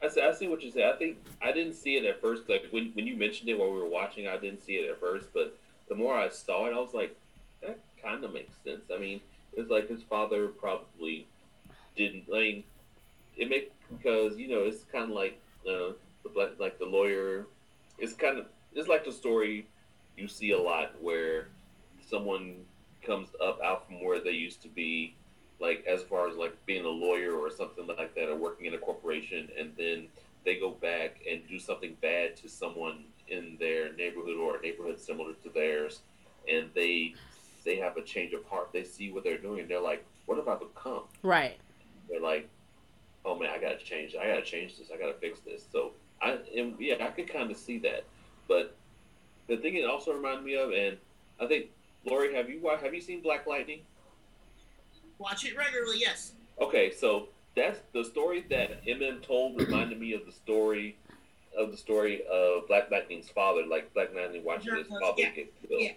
I see, I see what you say. I think I didn't see it at first. Like when, when you mentioned it while we were watching, I didn't see it at first. But the more I saw it, I was like, that kind of makes sense. I mean, it's like his father probably didn't. I mean, it makes because you know it's kind of like uh, the like the lawyer. It's kind of it's like the story you see a lot where someone comes up out from where they used to be, like as far as like being a lawyer or something like that, or working in a corporation, and then they go back and do something bad to someone in their neighborhood or a neighborhood similar to theirs, and they they have a change of heart. They see what they're doing, and they're like, "What have I become?" Right. They're like, "Oh man, I gotta change. I gotta change this. I gotta fix this." So I and yeah, I could kind of see that, but the thing it also reminded me of, and I think Lori, have you have you seen Black Lightning? Watch it regularly, yes. Okay, so that's the story that MM told reminded me of the story of the story of Black Lightning's father, like Black Lightning watching his father yeah. get killed. Yeah.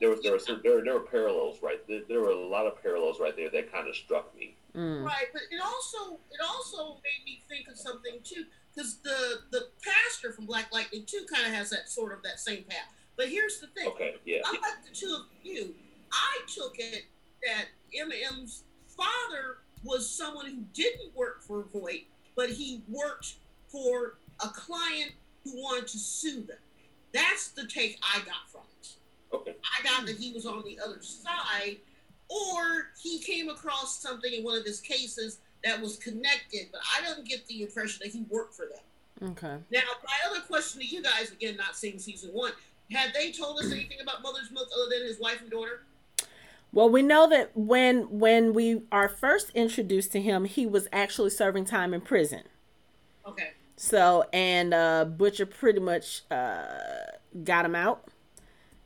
There was there was there, there were parallels right there, there were a lot of parallels right there that kind of struck me. Mm. Right, but it also it also made me think of something too because the the pastor from Black Lightning too kind of has that sort of that same path. But here's the thing. Okay, yeah. I like the two of you. I took it that MM's father was someone who didn't work for Vought, but he worked for a client who wanted to sue them. That's the take I got from it. Okay. I got that he was on the other side, or he came across something in one of his cases that was connected, but I don't get the impression that he worked for them. Okay. Now, my other question to you guys, again, not seeing season one, had they told us anything about Mother's Milk other than his wife and daughter? Well, we know that when when we are first introduced to him, he was actually serving time in prison. Okay. So and uh, Butcher pretty much uh, got him out,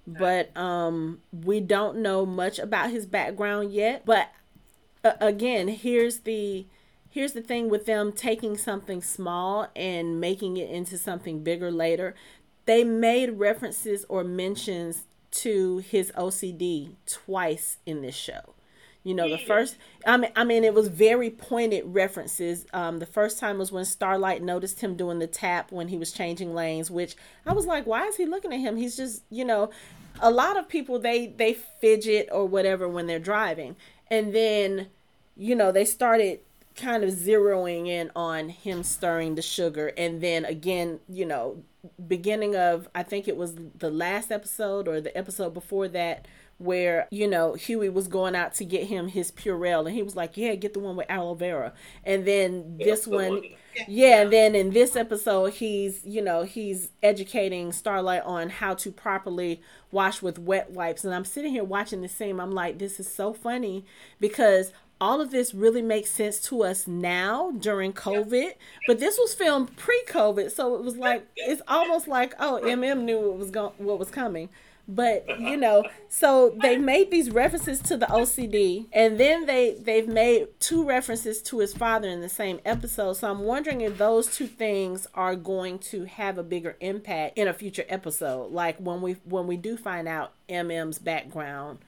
but um, we don't know much about his background yet. But uh, again, here's the here's the thing with them taking something small and making it into something bigger later. They made references or mentions to his OCD twice in this show. You know, the first I mean I mean it was very pointed references. Um the first time was when Starlight noticed him doing the tap when he was changing lanes, which I was like, why is he looking at him? He's just, you know, a lot of people they they fidget or whatever when they're driving and then you know they started kind of zeroing in on him stirring the sugar. And then again you know beginning of i think it was the last episode or the episode before that where you know Hughie was going out to get him his Purell, and he was like, "Yeah, get the one with aloe vera." And then this one, *laughs* yeah, and then in this episode, he's you know he's educating Starlight on how to properly wash with wet wipes, and I'm sitting here watching the scene. I'm like, this is so funny because all of this really makes sense to us now during COVID, but this was filmed pre-COVID, so it was like it's almost like oh, MM knew what was going what was coming. But you know, so they made these references to the OCD, and then they they've made two references to his father in the same episode. So I'm wondering if those two things are going to have a bigger impact in a future episode, like when we when we do find out MM's background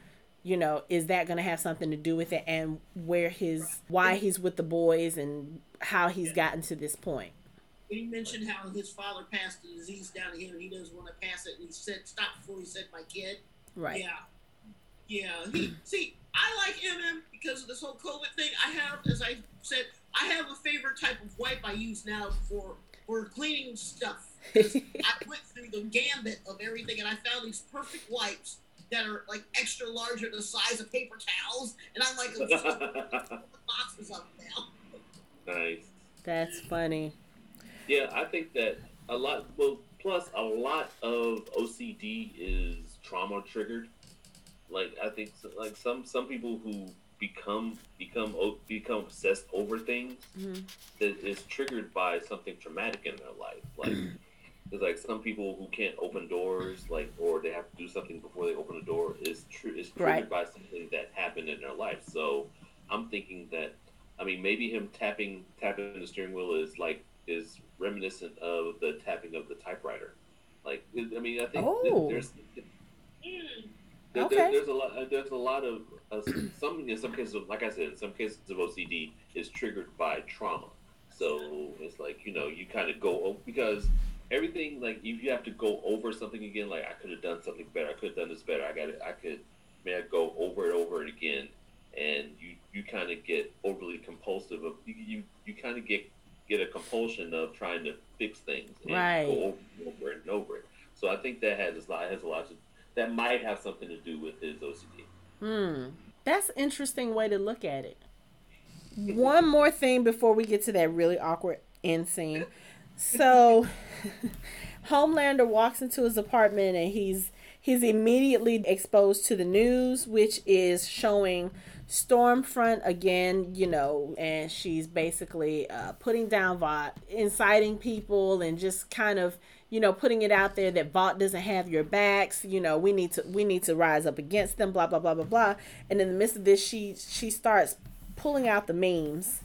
you know is that going to have something to do with it and where his why he's with the boys and how he's gotten to this point he mentioned how his father passed the disease down to him and he doesn't want to pass it and he said stop before he said my kid right yeah yeah he see i like mm because of this whole covid thing i have as i said i have a favorite type of wipe i use now for for cleaning stuff *laughs* i went through the gambit of everything and i found these perfect wipes that are like extra large or the size of paper towels, and I'm like, boxes of them now. *laughs* Nice. That's funny. Yeah, I think that a lot. Well, plus a lot of OCD is trauma triggered. Like I think like some some people who become become become obsessed over things mm-hmm. that is triggered by something traumatic in their life. *clears throat* Like it's like some people who can't open doors, like or they have to do something before they open a door. Is is triggered right. by something that happened in their life. So I'm thinking that I mean maybe him tapping tapping the steering wheel is like is reminiscent of the tapping of the typewriter. Like I mean I think oh. there's. There, okay. There, there's a lot. There's a lot of uh, some in some cases, like I said, in some cases of OCD is triggered by trauma. So it's like you know you kind of go because everything like if you have to go over something again, like I could have done something better, I could have done this better. I got it. I could, may I go over it over it again, and you you kind of get overly compulsive. Of you you, you kind of get get a compulsion of trying to fix things and right. go over, over and over it. So I think that has a lot has a lot to that might have something to do with his OCD. Hmm. That's interesting way to look at it. One more thing before we get to that really awkward end scene. So *laughs* Homelander walks into his apartment and he's he's immediately exposed to the news which is showing Stormfront again, you know, and she's basically uh, putting down Vought, inciting people, and just kind of you know, putting it out there that Vought doesn't have your backs. You know, we need to we need to rise up against them. Blah blah blah blah blah. And in the midst of this, she she starts pulling out the memes,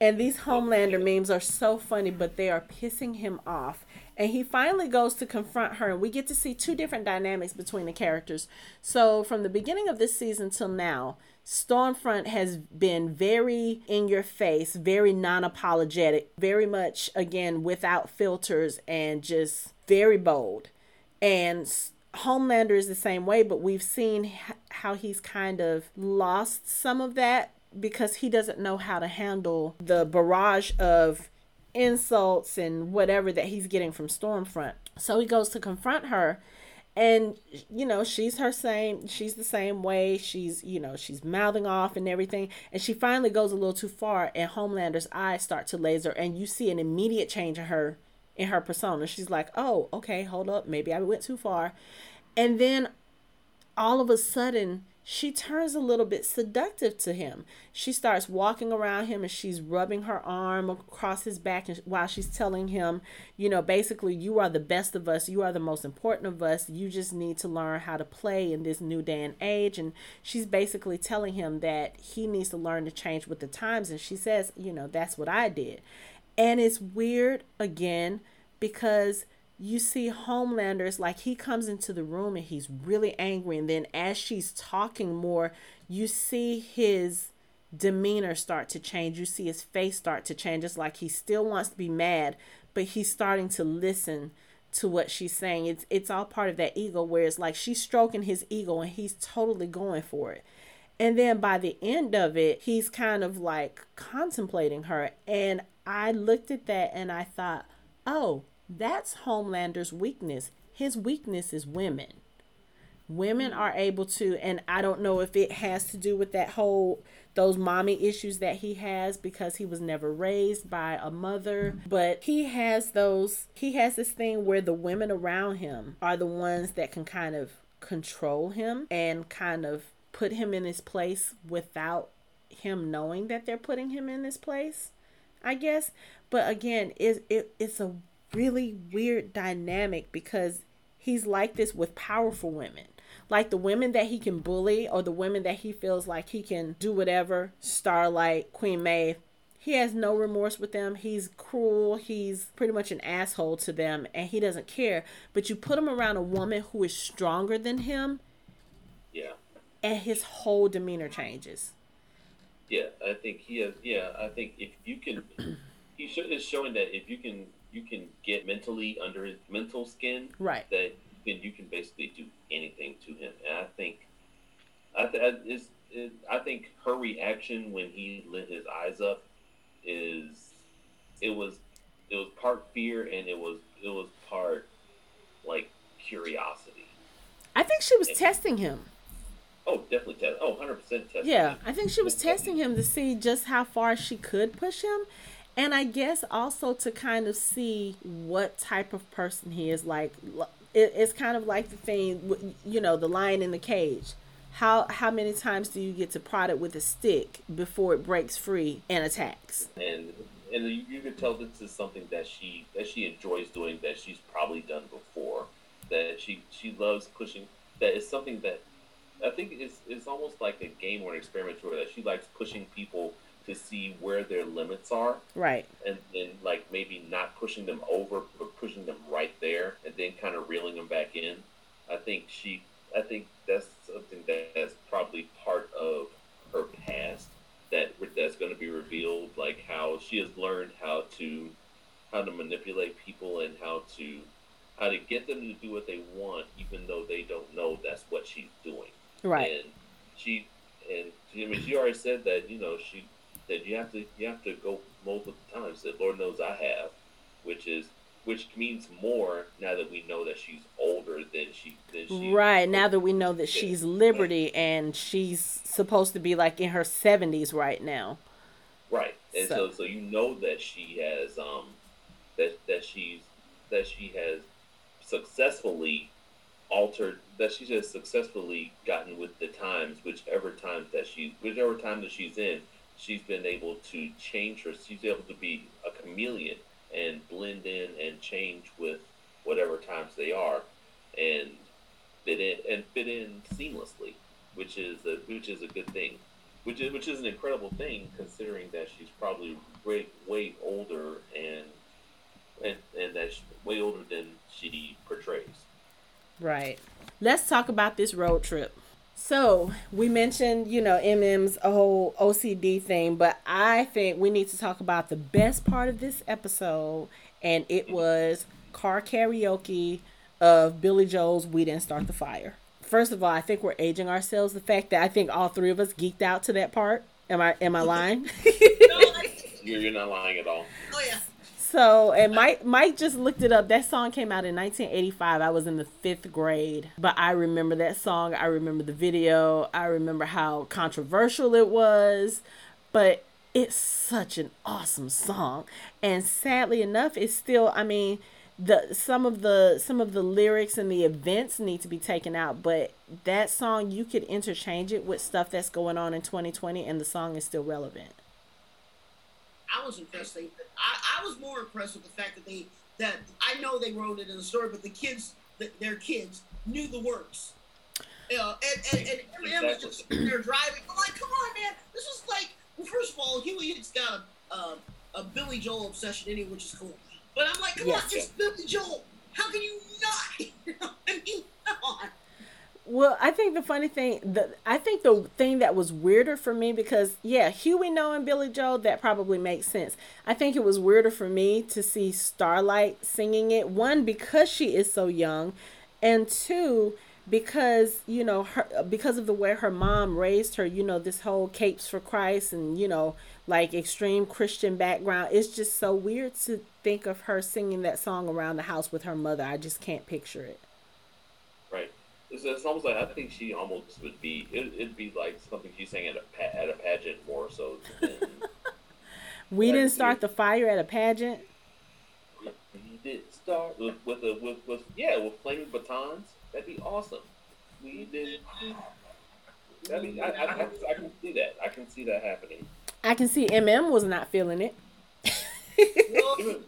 and these Homelander memes are so funny, but they are pissing him off. And he finally goes to confront her, and we get to see two different dynamics between the characters. So from the beginning of this season till now, Stormfront has been very in your face, very non apologetic, very much, again, without filters and just very bold. And Homelander is the same way, but we've seen how he's kind of lost some of that because he doesn't know how to handle the barrage of insults and whatever that he's getting from Stormfront. So he goes to confront her and you know she's her same she's the same way. She's you know she's mouthing off and everything. And she finally goes a little too far and homelander's eyes start to laser and you see an immediate change in her in her persona. She's like oh okay hold up. Maybe i went too far. And then all of a sudden she turns a little bit seductive to him. She starts walking around him and she's rubbing her arm across his back and while she's telling him, you know, basically, you are the best of us. You are the most important of us. You just need to learn how to play in this new day and age. And she's basically telling him that he needs to learn to change with the times. And she says, you know, that's what I did. And it's weird again because you see Homelander's like he comes into the room and he's really angry. And then as she's talking more, you see his demeanor start to change. You see his face start to change. It's like he still wants to be mad, but he's starting to listen to what she's saying. It's it's all part of that ego where it's like she's stroking his ego and he's totally going for it. And then by the end of it, he's kind of like contemplating her. And I looked at that and I thought, oh, that's Homelander's weakness. His weakness is women. Women are able to, and I don't know if it has to do with that whole those mommy issues that he has because he was never raised by a mother, but he has those he has this thing where the women around him are the ones that can kind of control him and kind of put him in his place without him knowing that they're putting him in this place. I guess, but again, it, it it's a really weird dynamic because he's like this with powerful women. Like the women that he can bully or the women that he feels like he can do whatever, Starlight, Queen Maeve, he has no remorse with them. He's cruel. He's pretty much an asshole to them and he doesn't care. But you put him around a woman who is stronger than him. Yeah. And his whole demeanor changes. Yeah, I think he has. Yeah, I think if you can, is showing that if you can you can get mentally under his mental skin, right? That you can, you can basically do anything to him, and I think, I th- is it, I think her reaction when he lit his eyes up is it was it was part fear and it was it was part like curiosity. I think she was and, testing him. Oh, definitely test. Oh, 100% testing. Yeah, him. I think she was testing him to see just how far she could push him and I guess also to kind of see what type of person he is. Like, it, it's kind of like the thing, you know, the lion in the cage. How how many times do you get to prod it with a stick before it breaks free and attacks? And and you, can tell this is something that she that she enjoys doing that she's probably done before. That she she loves pushing. That is something that I think is is almost like a game or an experiment to her that she likes pushing people to see where their limits are. Right. And then like maybe not pushing them over, but pushing them right there, and then kind of reeling them back in. I think she. I think that's something that's probably part of her past that that's going to be revealed. Like how she has learned how to how to manipulate people and how to how to get them to do what they want, even though they don't know that's what she's doing. Right. And she and I mean she already said that you know she that you have to you have to go multiple times. That Lord knows I have, which is which means more now that we know that she's older than she than she right now that we know that she's liberty and she's supposed to be like in her 70s right now right and so. so so you know that she has um that that she's that she has successfully altered that she has successfully gotten with the times whichever times that she's whichever time that she's in she's been able to change her she's able to be a chameleon and blend in and change with whatever times they are and fit in and fit in seamlessly which is a which is a good thing. Which is which is an incredible thing considering that she's probably way way older and and and that's way older than she portrays. Right. Let's talk about this road trip so we mentioned, you know, MM's whole OCD thing, but I think we need to talk about the best part of this episode, and it was car karaoke of Billy Joel's "We Didn't Start the Fire." First of all, I think we're aging ourselves. The fact that I think all three of us geeked out to that part. Am I am I *laughs* lying? *laughs* you're, you're not lying at all. Oh yeah. So, and Mike Mike just looked it up. That song came out in 1985. I was in the fifth grade, but I remember that song. I remember the video. I remember how controversial it was, but it's such an awesome song. And sadly enough, it's still. I mean, the some of the some of the lyrics and the events need to be taken out, but that song you could interchange it with stuff that's going on in 2020, and the song is still relevant. I was impressed. They, I, I was more impressed with the fact that they that I know they wrote it in the story, but the kids, the, their kids, knew the words. Uh, and and, and Eminem was just there driving. I'm like, come on, man. This is like, well, first of all, Hughie's got a, a, a Billy Joel obsession anyway, which is cool. But I'm like, come yes. on, it's Billy Joel. How can you not? *laughs* I mean, come on. Well, I think the funny thing, the I think the thing that was weirder for me because yeah, Hughie knowing Billy Joel that probably makes sense. I think it was weirder for me to see Starlight singing it. One because she is so young, and two because you know her because of the way her mom raised her. You know this whole capes for Christ and you know like extreme Christian background. It's just so weird to think of her singing that song around the house with her mother. I just can't picture it. Right. It's, it's almost like I think she almost would be. It, would be like something she's saying at a at a pageant more so. Than, *laughs* we like, didn't start the fire at a pageant. We did start with with, a, with with yeah with flaming batons. That'd be awesome. We did. I mean, I, I, I, I can see that. I can see that happening. I can see MM was not feeling it. *laughs*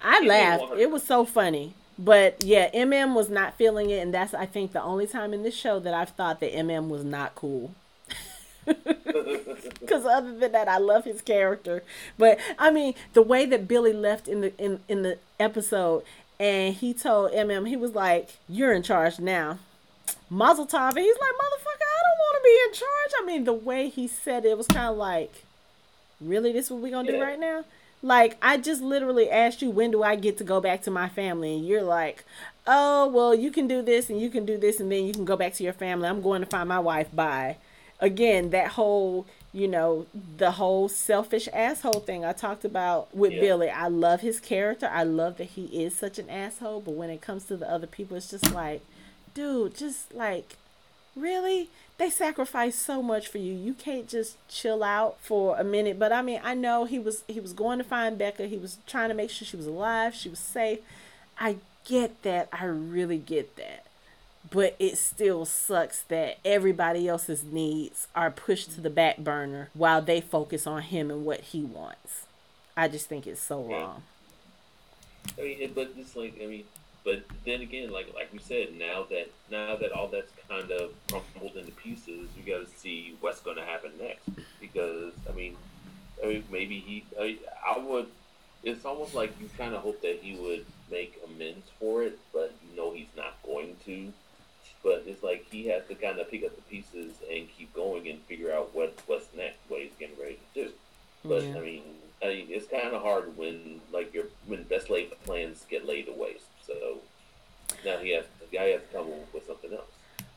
I laughed. It was so funny. But yeah, MM was not feeling it, and that's I think the only time in this show that I've thought that MM was not cool. *laughs* Because other than that, I love his character. But I mean, the way that Billy left in the in in the episode, and he told MM, he was like, "You're in charge now." Mazel tov. And he's like, "Motherfucker, I don't want to be in charge." I mean, the way he said it, it was kind of like, "Really, this is what we gonna yeah. do right now?" Like, I just literally asked you, when do I get to go back to my family? And you're like, oh, well, you can do this and you can do this and then you can go back to your family. I'm going to find my wife. Bye. Again, that whole, you know, the whole selfish asshole thing I talked about with yeah. Billy. I love his character. I love that he is such an asshole. But when it comes to the other people, it's just like, dude, just like, really? They sacrifice so much for you. You can't just chill out for a minute. But I mean, I know he was he was going to find Becca. He was trying to make sure she was alive, she was safe. I get that. I really get that. But it still sucks that everybody else's needs are pushed to the back burner while they focus on him and what he wants. I just think it's so wrong. I mean, but it's like I mean, but then again, like like we said, now that now that all that's kind of crumbled into pieces, you got to see what's going to happen next. Because I mean, I mean, maybe he. I, I would. It's almost like you kind of hope that he would make amends for it, but you know he's not going to. But it's like he has to kind of pick up the pieces and keep going and figure out what what's next, what he's getting ready to do. But yeah. I mean, I mean, it's kind of hard when like your when best laid plans get laid to waste. So now he has the guy has to come up with something else.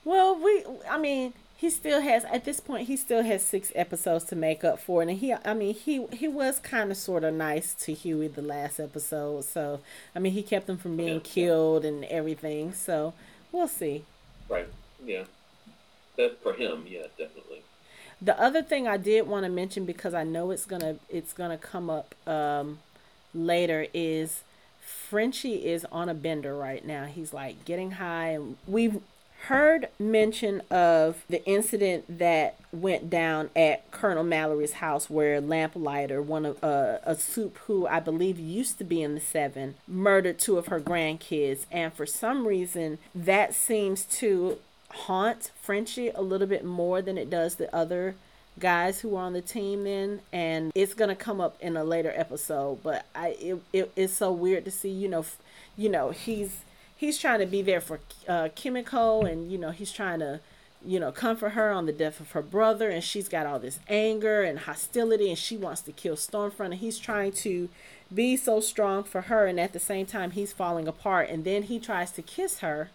Well, we I mean he still has at this point he still has six episodes to make up for and he i mean he he was kind of sort of nice to Hughie the last episode. So i mean he kept him from being yeah. killed and everything. So we'll see. Right. Yeah. That for him yeah definitely. The other thing i did want to mention because i know it's gonna it's gonna come up um later is Frenchie is on a bender right now. He's like getting high, we've heard mention of the incident that went down at Colonel Mallory's house where Lamplighter, one of uh, a soup who I believe used to be in the seven, murdered two of her grandkids, and for some reason that seems to haunt Frenchie a little bit more than it does the other guys who are on the team then and it's gonna come up in a later episode but i it, it, it's so weird to see you know you know he's he's trying to be there for uh, kimiko and you know he's trying to you know comfort her on the death of her brother and she's got all this anger and hostility and she wants to kill stormfront and he's trying to be so strong for her and at the same time he's falling apart and then he tries to kiss her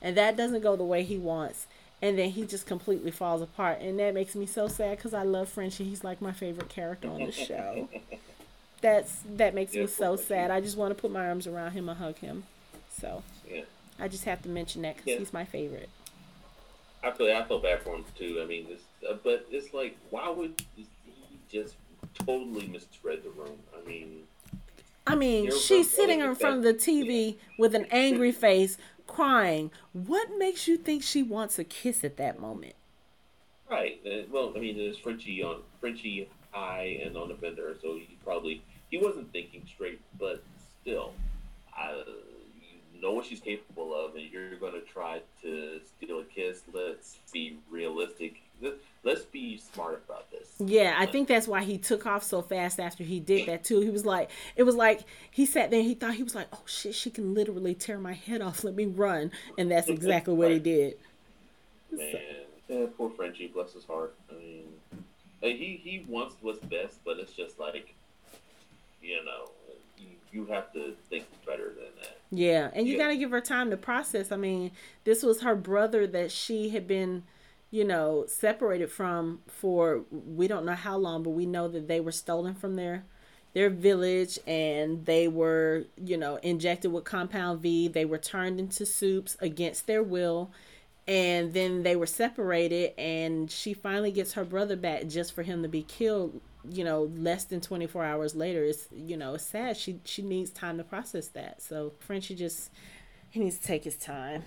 and that doesn't go the way he wants and then he just completely falls apart. And that makes me so sad because i love frenchie. He's like my favorite character on the show. *laughs* That's that makes yeah, me so sad. I just want to put my arms around him and hug him. So yeah. I just have to mention that because yeah. he's my favorite. I feel i feel bad for him too. I mean it's, uh, but it's like why would he just totally misread the room? I mean I mean, she's sitting in front of the TV with an angry *laughs* face, crying. What makes you think she wants a kiss at that moment? Right. Uh, well, I mean, there's Frenchie on Frenchie high and on the bender, so he probably he wasn't thinking straight. But still, I, you know what she's capable of, and you're going to try to steal a kiss. Let's be realistic let's be smart about this. Yeah, I think that's why he took off so fast after he did that too. He was like, it was like he sat there. he thought he was like, oh shit, she can literally tear my head off. Let me run, and that's exactly what he did. Man, yeah, poor Frenchie, bless his heart. I mean, he he wants what's best, but it's just like, you know, you, you have to think better than that. Yeah, and you yeah. got to give her time to process. I mean, this was her brother that she had been you know, separated from for we don't know how long, but we know that they were stolen from their their village and they were, you know, injected with compound V. They were turned into soups against their will. And then they were separated and she finally gets her brother back just for him to be killed, you know, less than 24 hours later. It's, you know, it's sad. She she needs time to process that. So Frenchie just he needs to take his time,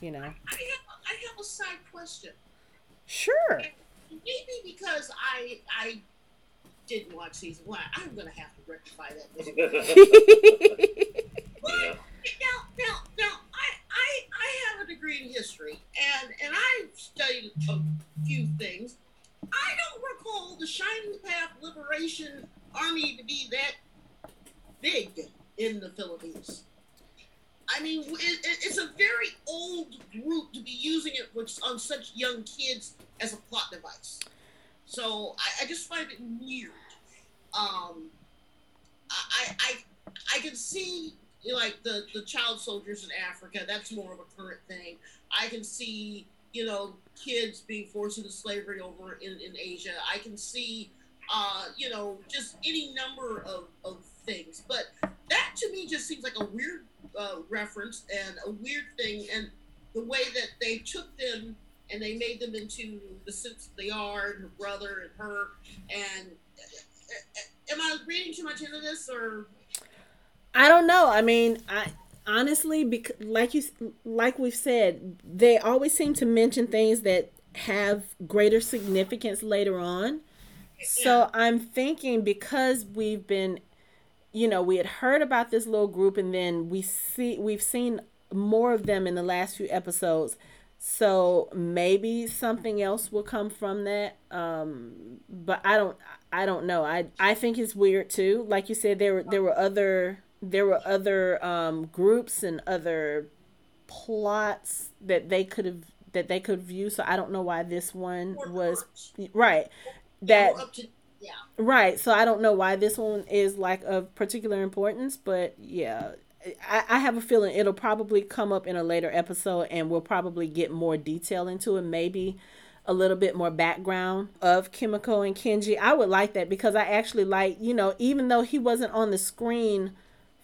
you know. I have a side question. Sure. maybe because I I didn't watch season one, I'm gonna have to rectify that. *laughs* but now, now, now, I, I I have a degree in history, and and I've studied a few things. I don't recall the Shining Path Liberation Army to be that big in the Philippines. I mean, it, it's a very old group to be using it with, on such young kids as a plot device. So I, I just find it weird. Um, I, I, I can see like the, the child soldiers in Africa. That's more of a current thing. I can see you know kids being forced into slavery over in, in Asia. I can see uh, you know just any number of, of things. But that to me just seems like a weird uh, reference and a weird thing, and the way that they took them and they made them into the suits they are, and her brother and her. And uh, am I reading too much into this, or? I don't know. I mean, I honestly, because like you, like we've said, they always seem to mention things that have greater significance later on. So I'm thinking because we've been, you know, we had heard about this little group, and then we see we've seen more of them in the last few episodes. So maybe something else will come from that. Um, but I don't, I don't know. I I think it's weird too. Like you said, there were there were other there were other um, groups and other plots that they could have that they could view. So I don't know why this one was right. That yeah. right. So I don't know why this one is like of particular importance, but yeah. I, I have a feeling it'll probably come up in a later episode and we'll probably get more detail into it. Maybe a little bit more background of Kimiko and Kenji. I would like that because I actually like, you know, even though he wasn't on the screen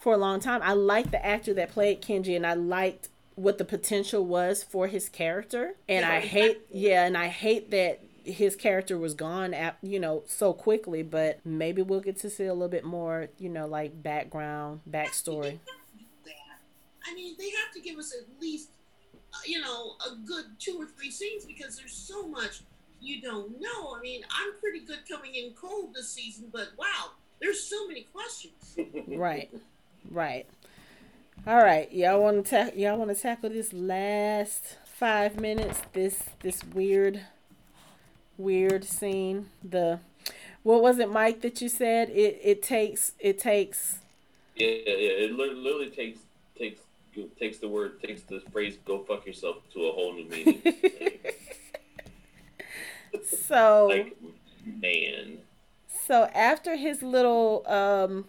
for a long time. I liked the actor that played Kenji, and I liked what the potential was for his character. And I hate, yeah, and I hate that his character was gone at you know so quickly. But maybe we'll get to see a little bit more, you know, like background, backstory. I mean, they have to give us at least, uh, you know, a good two or three scenes because there's so much you don't know. I mean, I'm pretty good coming in cold this season, but wow, there's so many questions. *laughs* right. Right. All right, y'all want to ta- y'all want to tackle this last five minutes? This this weird, weird scene. The what was it, Mike? That you said it it takes it takes. Yeah, yeah. It literally takes takes takes the word takes the phrase "go fuck yourself" to a whole new meaning. *laughs* so like, man. So after his little um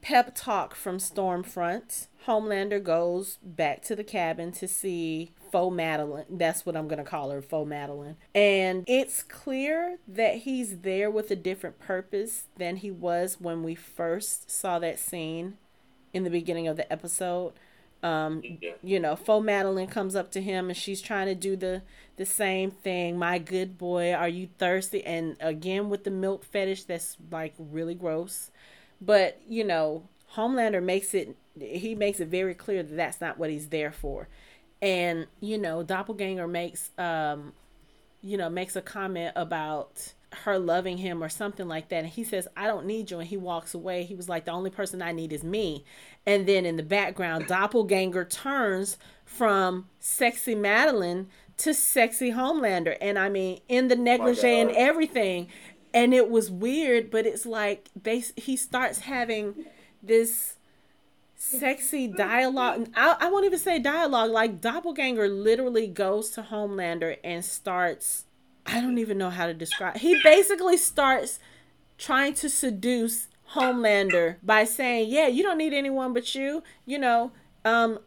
pep talk from Stormfront, Homelander goes back to the cabin to see Faux Madelyn. That's what I'm going to call her, Faux Madelyn. And it's clear that he's there with a different purpose than he was when we first saw that scene in the beginning of the episode. Um, you know, Faux Madelyn comes up to him and she's trying to do the the same thing. My good boy, are you thirsty? And again with the milk fetish, that's like really gross. But, you know, Homelander makes it he makes it very clear that that's not what he's there for. And, you know, Doppelganger makes um you know, makes a comment about her loving him or something like that. And he says, I don't need you. And he walks away. He was like, the only person I need is me. And then in the background, Doppelganger turns from sexy Madelyn to sexy Homelander. And I mean, in the negligee and everything and it was weird but it's like they he starts having this sexy dialogue. I, I won't even say dialogue like doppelganger literally goes to homelander and starts i don't even know how to describe he basically starts trying to seduce homelander by saying yeah you don't need anyone but you you know um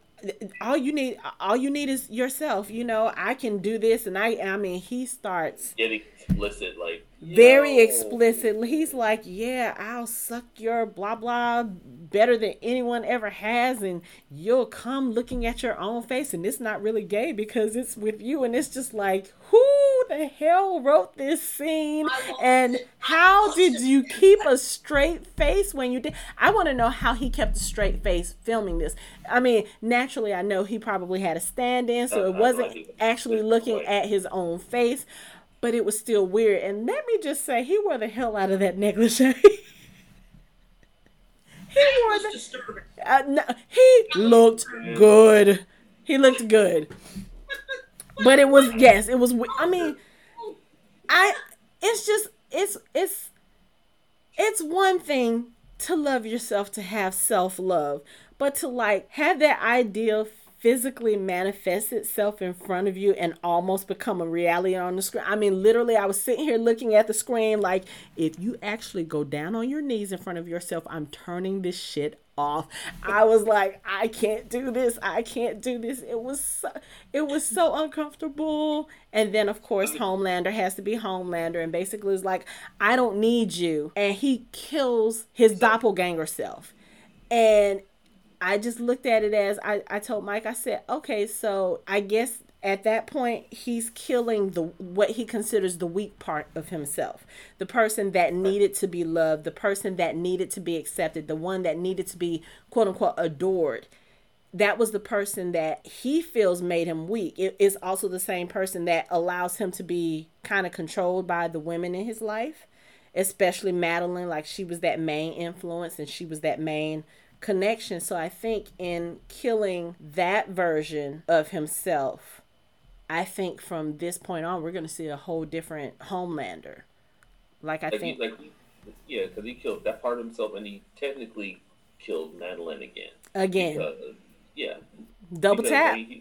all you need all you need is yourself you know i can do this. And i i mean he starts getting explicit like very explicitly. he's like yeah i'll suck your blah blah better than anyone ever has and you'll come looking at your own face. And it's not really gay because it's with you and it's just like who the hell wrote this scene? And how did you keep a straight face when you did? I want to know how he kept a straight face filming this. I mean naturally i know he probably had a stand-in so it wasn't actually looking at his own face but it was still weird and let me just say he wore the hell out of that negligee *laughs* he wore the, uh, no, he looked good he looked good but it was yes, it was. I mean, I. It's just it's it's it's one thing to love yourself to have self love, but to like have that ideal physically manifest itself in front of you and almost become a reality on the screen. I mean, literally, I was sitting here looking at the screen like, if you actually go down on your knees in front of yourself, I'm turning this shit off. I was like, I can't do this. I can't do this. It was so, it was so uncomfortable. And then of course Homelander has to be Homelander and basically is like, I don't need you. And he kills his doppelganger self. And I just looked at it as I, I told Mike, I said, okay, so I guess at that point he's killing the what he considers the weak part of himself. The person that needed to be loved the person that needed to be accepted the one that needed to be quote unquote adored. That was the person that he feels made him weak. It is also the same person that allows him to be kind of controlled by the women in his life especially Madelyn like she was that main influence and she was that main connection so i think in killing that version of himself I think from this point on, we're going to see a whole different Homelander. Like I like think, he, like yeah, because he killed that part of himself, and he technically killed Madelyn again. Again, because, yeah, double because tap. He,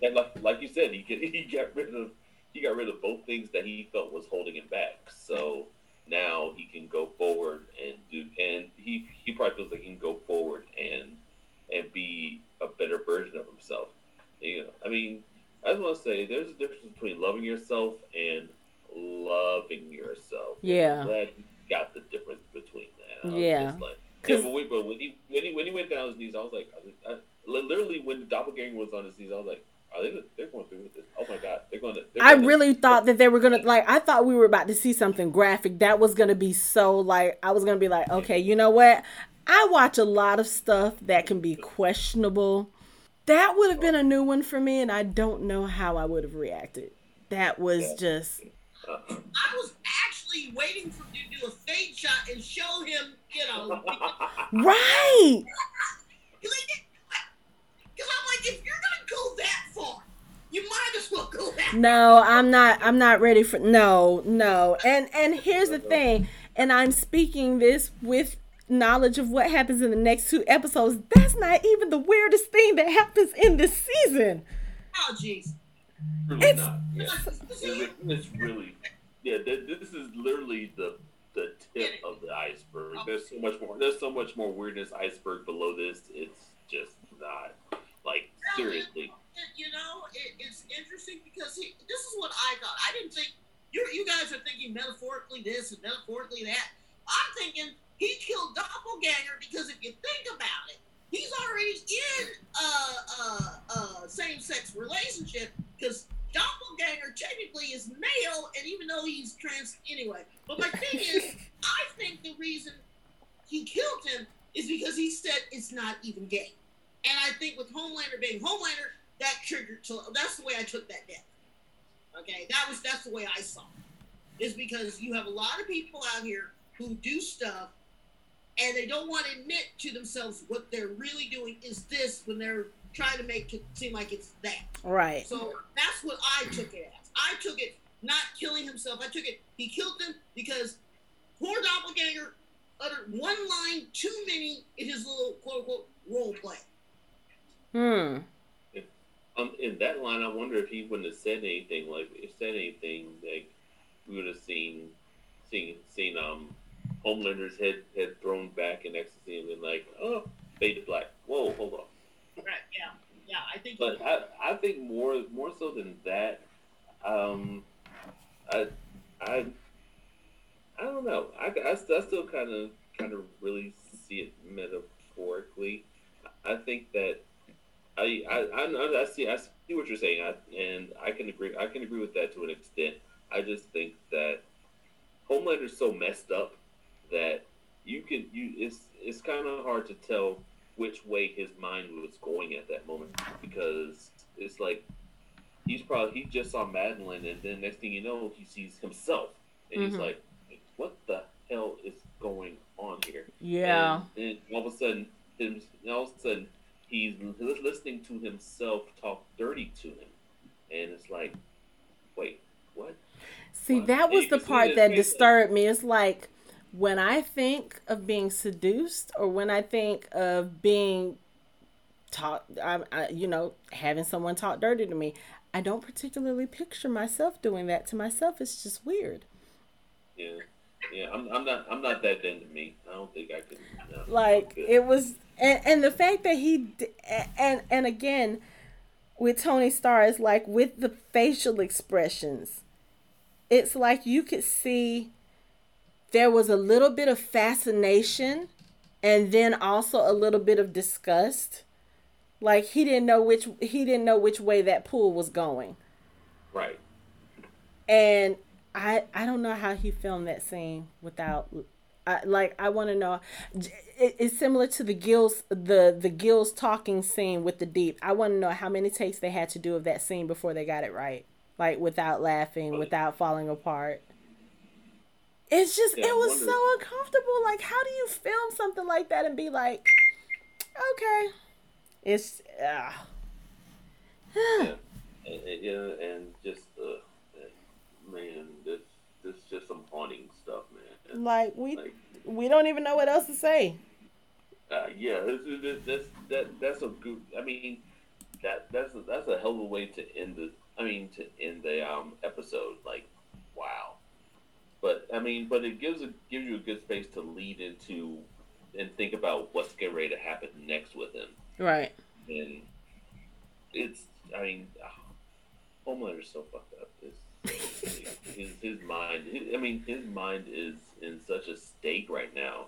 he, like, like you said, he *laughs* he got rid of he got rid of both things that he felt was holding him back. So now he can go forward and do, and he he probably feels like he can go forward and and be a better version of himself. You know, I mean, I just want to say there's a difference between loving yourself and loving yourself. Yeah. I'm glad you got the difference between that. Yeah. Like, yeah, but, wait, but when he when he when he went down on his knees, I was like, I, I, literally when the doppelganger was on his knees, I was like, are they they're going through this? Oh my god, they're going to. They're I gonna, really thought that they were gonna like. I thought we were about to see something graphic. That was gonna be so like. I was gonna be like, okay, you know what? I watch a lot of stuff that can be questionable. That would have been a new one for me, and I don't know how I would have reacted. That was just Uh, I was actually waiting for you to do a fade shot and show him, you know, *laughs* right. *laughs* because I'm like, if you're gonna go that far, you might as well go that. No, I'm not. I'm not ready for no, no. And and here's the thing, and I'm speaking this with knowledge of what happens in the next two episodes. That's not even the weirdest thing that happens in this season. Oh, jeez. really It's- not. Yeah. It's, it's really yeah. th- This is literally the the tip of the iceberg. There's so much more. There's so much more weirdness iceberg below this. It's just not like seriously. It- you know, it, it's interesting because he, this is what I thought. I didn't think you you guys are thinking metaphorically this and metaphorically that. I'm thinking he killed Doppelganger because if you think about it, he's already in a, a, a same-sex relationship because Doppelganger technically is male, and even though he's trans anyway. But my thing is, *laughs* I think the reason he killed him is because he said it's not even gay. And I think with Homelander being Homelander, that triggered. So that's the way I took that death. Okay, that was that's the way I saw it. Is because you have a lot of people out here who do stuff, and they don't want to admit to themselves what they're really doing is this when they're trying to make it seem like it's that. Right. So that's what I took it as. I took it not killing himself. I took it he killed them because poor doppelganger uttered one line too many in his little quote unquote role play. Hmm. Um, in that line, I wonder if he wouldn't have said anything. Like, if said anything, like we would have seen, seen, seen um, Homelander's head head thrown back in ecstasy and been like, oh, fade to black. Whoa, hold on. Right? Yeah. Yeah. I think. But I, I think more more so than that, um, I I I don't know. I, I, I still kind of kind of really see it metaphorically. I think that I I, I, I see I see what you're saying, I, and I can agree. I can agree with that to an extent. I just think that Homelander's so messed up that you can you it's it's kind of hard to tell which way his mind was going at that moment because it's like he's probably he just saw Madelyn and then next thing you know he sees himself and he's Mhm. like what the hell is going on here Yeah. and, and all of a sudden him, all of a sudden he's listening to himself talk dirty to him and it's like wait what See, Well, that was you the part that disturbed me. It's like when I think of being seduced or when I think of being taught, I, I, you know, having someone talk dirty to me, I don't particularly picture myself doing that to myself. It's just weird. yeah yeah I'm, I'm not i'm not that into me i don't think i could no, like it was and, and the fact that he and and again with tony starr is like with the facial expressions it's like you could see there was a little bit of fascination and then also a little bit of disgust Like he didn't know which he didn't know which way that pool was going. Right. And I I don't know how he filmed that scene without I, like I want to know. It, it's similar to the gills the the gills talking scene with the deep. I want to know how many takes they had to do of that scene before they got it right, like without laughing, without falling apart. It's just yeah, it was so uncomfortable. Like, how do you film something like that and be like, okay, it's uh. *sighs* yeah, and, yeah, and just uh, man, this this just some haunting stuff, man. Like we like, we don't even know what else to say. Uh, yeah, this, that that's a good. I mean, that that's a, that's a hell of a way to end the. I mean, to end the um episode. Like, wow. But I mean, but it gives a gives you a good space to lead into and think about what's getting ready to happen next with him. Right. And it's. I mean, oh, Homelander's so fucked up. His his mind. His, I mean, his mind is in such a state right now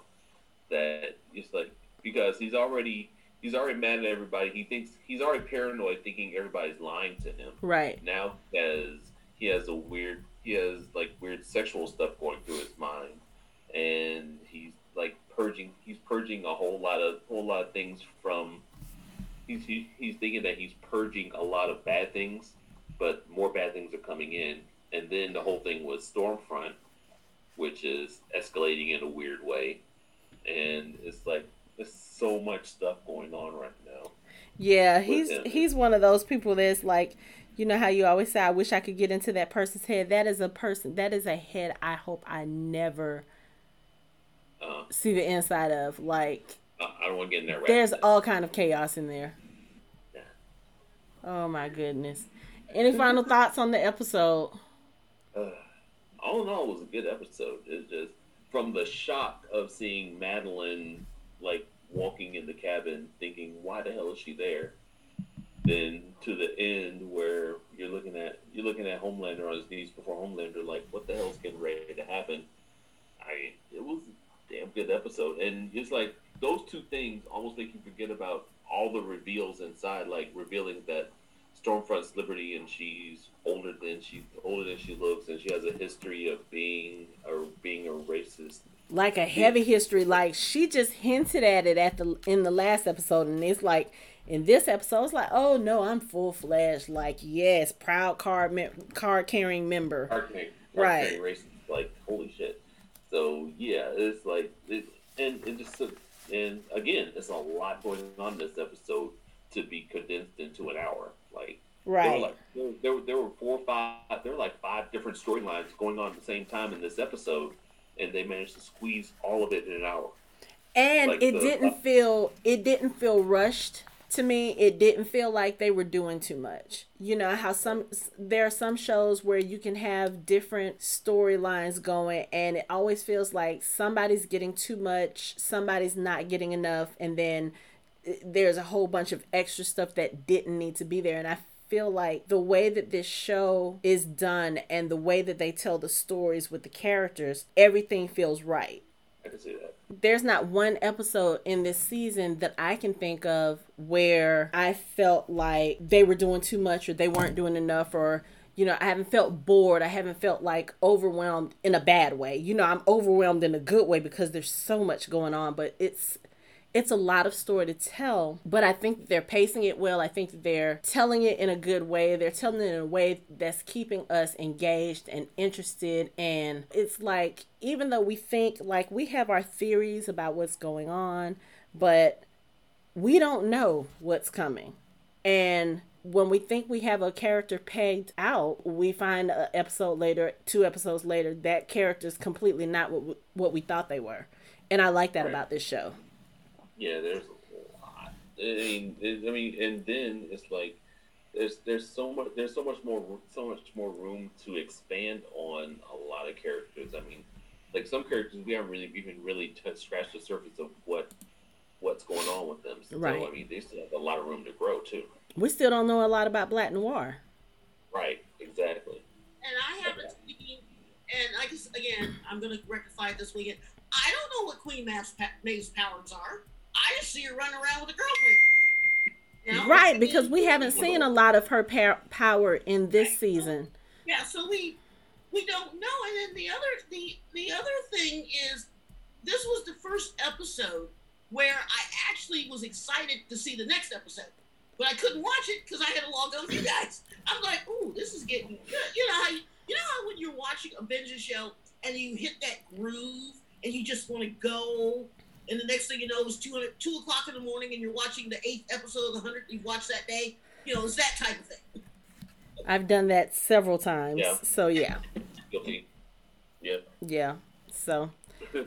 that it's like because he's already he's already mad at everybody. He thinks he's already paranoid, thinking everybody's lying to him. Right now, as he has a weird he has like weird sexual stuff going through his mind, and he's like purging. He's purging a whole lot of whole lot of things from. He's he, he's thinking that he's purging a lot of bad things, but more bad things are coming in, and then the whole thing was Stormfront, which is escalating in a weird way, and it's like there's so much stuff going on right now. Yeah, he's he's one of those people that's like, you know how you always say, I wish I could get into that person's head. That is a person. That is a head. I hope I never uh, see the inside of. Like, I don't want to get in there. Right there's all kind of chaos in there. Yeah. Oh my goodness. Any final thoughts on the episode? Uh, all in all, it was a good episode. It's just from the shock of seeing Madelyn like walking in the cabin, thinking, "Why the hell is she there?" Then to the end where you're looking at you're looking at Homelander on his knees before Homelander, like, "What the hell's getting ready to happen?" I it was a damn good episode, and just like those two things almost make you forget about all the reveals inside, like revealing that Stormfront's Liberty, and she's older than she older than she looks, and she has a history of being or being a racist. Like a heavy history, like she just hinted at it at the in the last episode, and it's like in this episode, it's like, oh no, I'm full fledged, like yes, proud card me- card carrying member, card carrying, right? Carrying racist, like holy shit. So yeah, it's like it, and it just and again, it's a lot going on in this episode to be condensed into an hour. Like right, there were, like, there, there, there were four or five, there were like five different storylines going on at the same time in this episode, and they managed to squeeze all of it in an hour. And like it the, didn't feel it didn't feel rushed to me. It didn't feel like they were doing too much. You know how some there are some shows where you can have different storylines going and it always feels like somebody's getting too much somebody's not getting enough and then there's a whole bunch of extra stuff that didn't need to be there. And I feel like the way that this show is done and the way that they tell the stories with the characters, everything feels right. I can see that. There's not one episode in this season that I can think of where I felt like they were doing too much or they weren't doing enough or you know, I haven't felt bored. I haven't felt like overwhelmed in a bad way. You know, I'm overwhelmed in a good way because there's so much going on, but it's it's a lot of story to tell, but I think they're pacing it well. I think they're telling it in a good way. They're telling it in a way that's keeping us engaged and interested. And it's like, even though we think like we have our theories about what's going on, but we don't know what's coming. And when we think we have a character pegged out, we find an episode later, two episodes later, that character's completely not what we, what we thought they were. And I like that right. about this show. Yeah, there's a lot. I mean, I mean, and then it's like there's there's so much there's so much more so much more room to expand on a lot of characters. I mean, like some characters we haven't really even really t- scratched the surface of what what's going on with them. So, right. I mean, they still have a lot of room to grow too. We still don't know a lot about Black Noir. Right. Exactly. And I haven't seen. And I guess again, I'm going to rectify it this weekend. I don't know what Queen Maeve's powers are. I just see her running around with a girlfriend. Right, because we haven't seen a lot of her par- power in this right. season. Yeah, so we we don't know. And then the other the the other thing is this was the first episode where I actually was excited to see the next episode. But I couldn't watch it because I had to log on to you guys. I'm like, ooh, this is getting good. You know how you, you know how when you're watching a binge show and you hit that groove and you just want to go and the next thing you know, it's two, two o'clock in the morning, and you're watching the eighth episode of the hundred you've watched that day. You know, it's that type of thing. I've done that several times. Yeah. So yeah. Guilty. Yeah. Yeah. So. *laughs*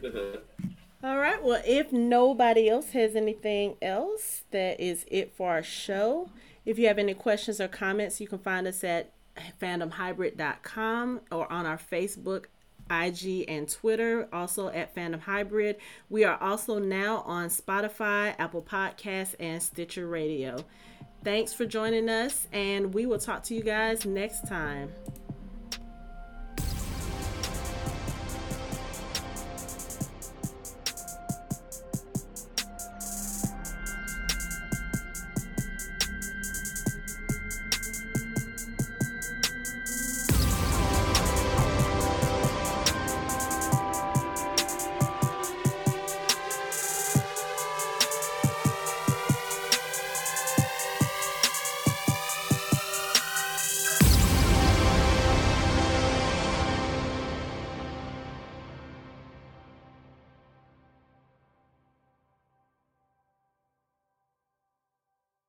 All right. Well, if nobody else has anything else, that is it for our show. If you have any questions or comments, you can find us at fandomhybrid.com or on our Facebook IG, and Twitter, also at Fandom Hybrid. We are also now on Spotify, Apple Podcasts, and Stitcher Radio. Thanks for joining us, and we will talk to you guys next time.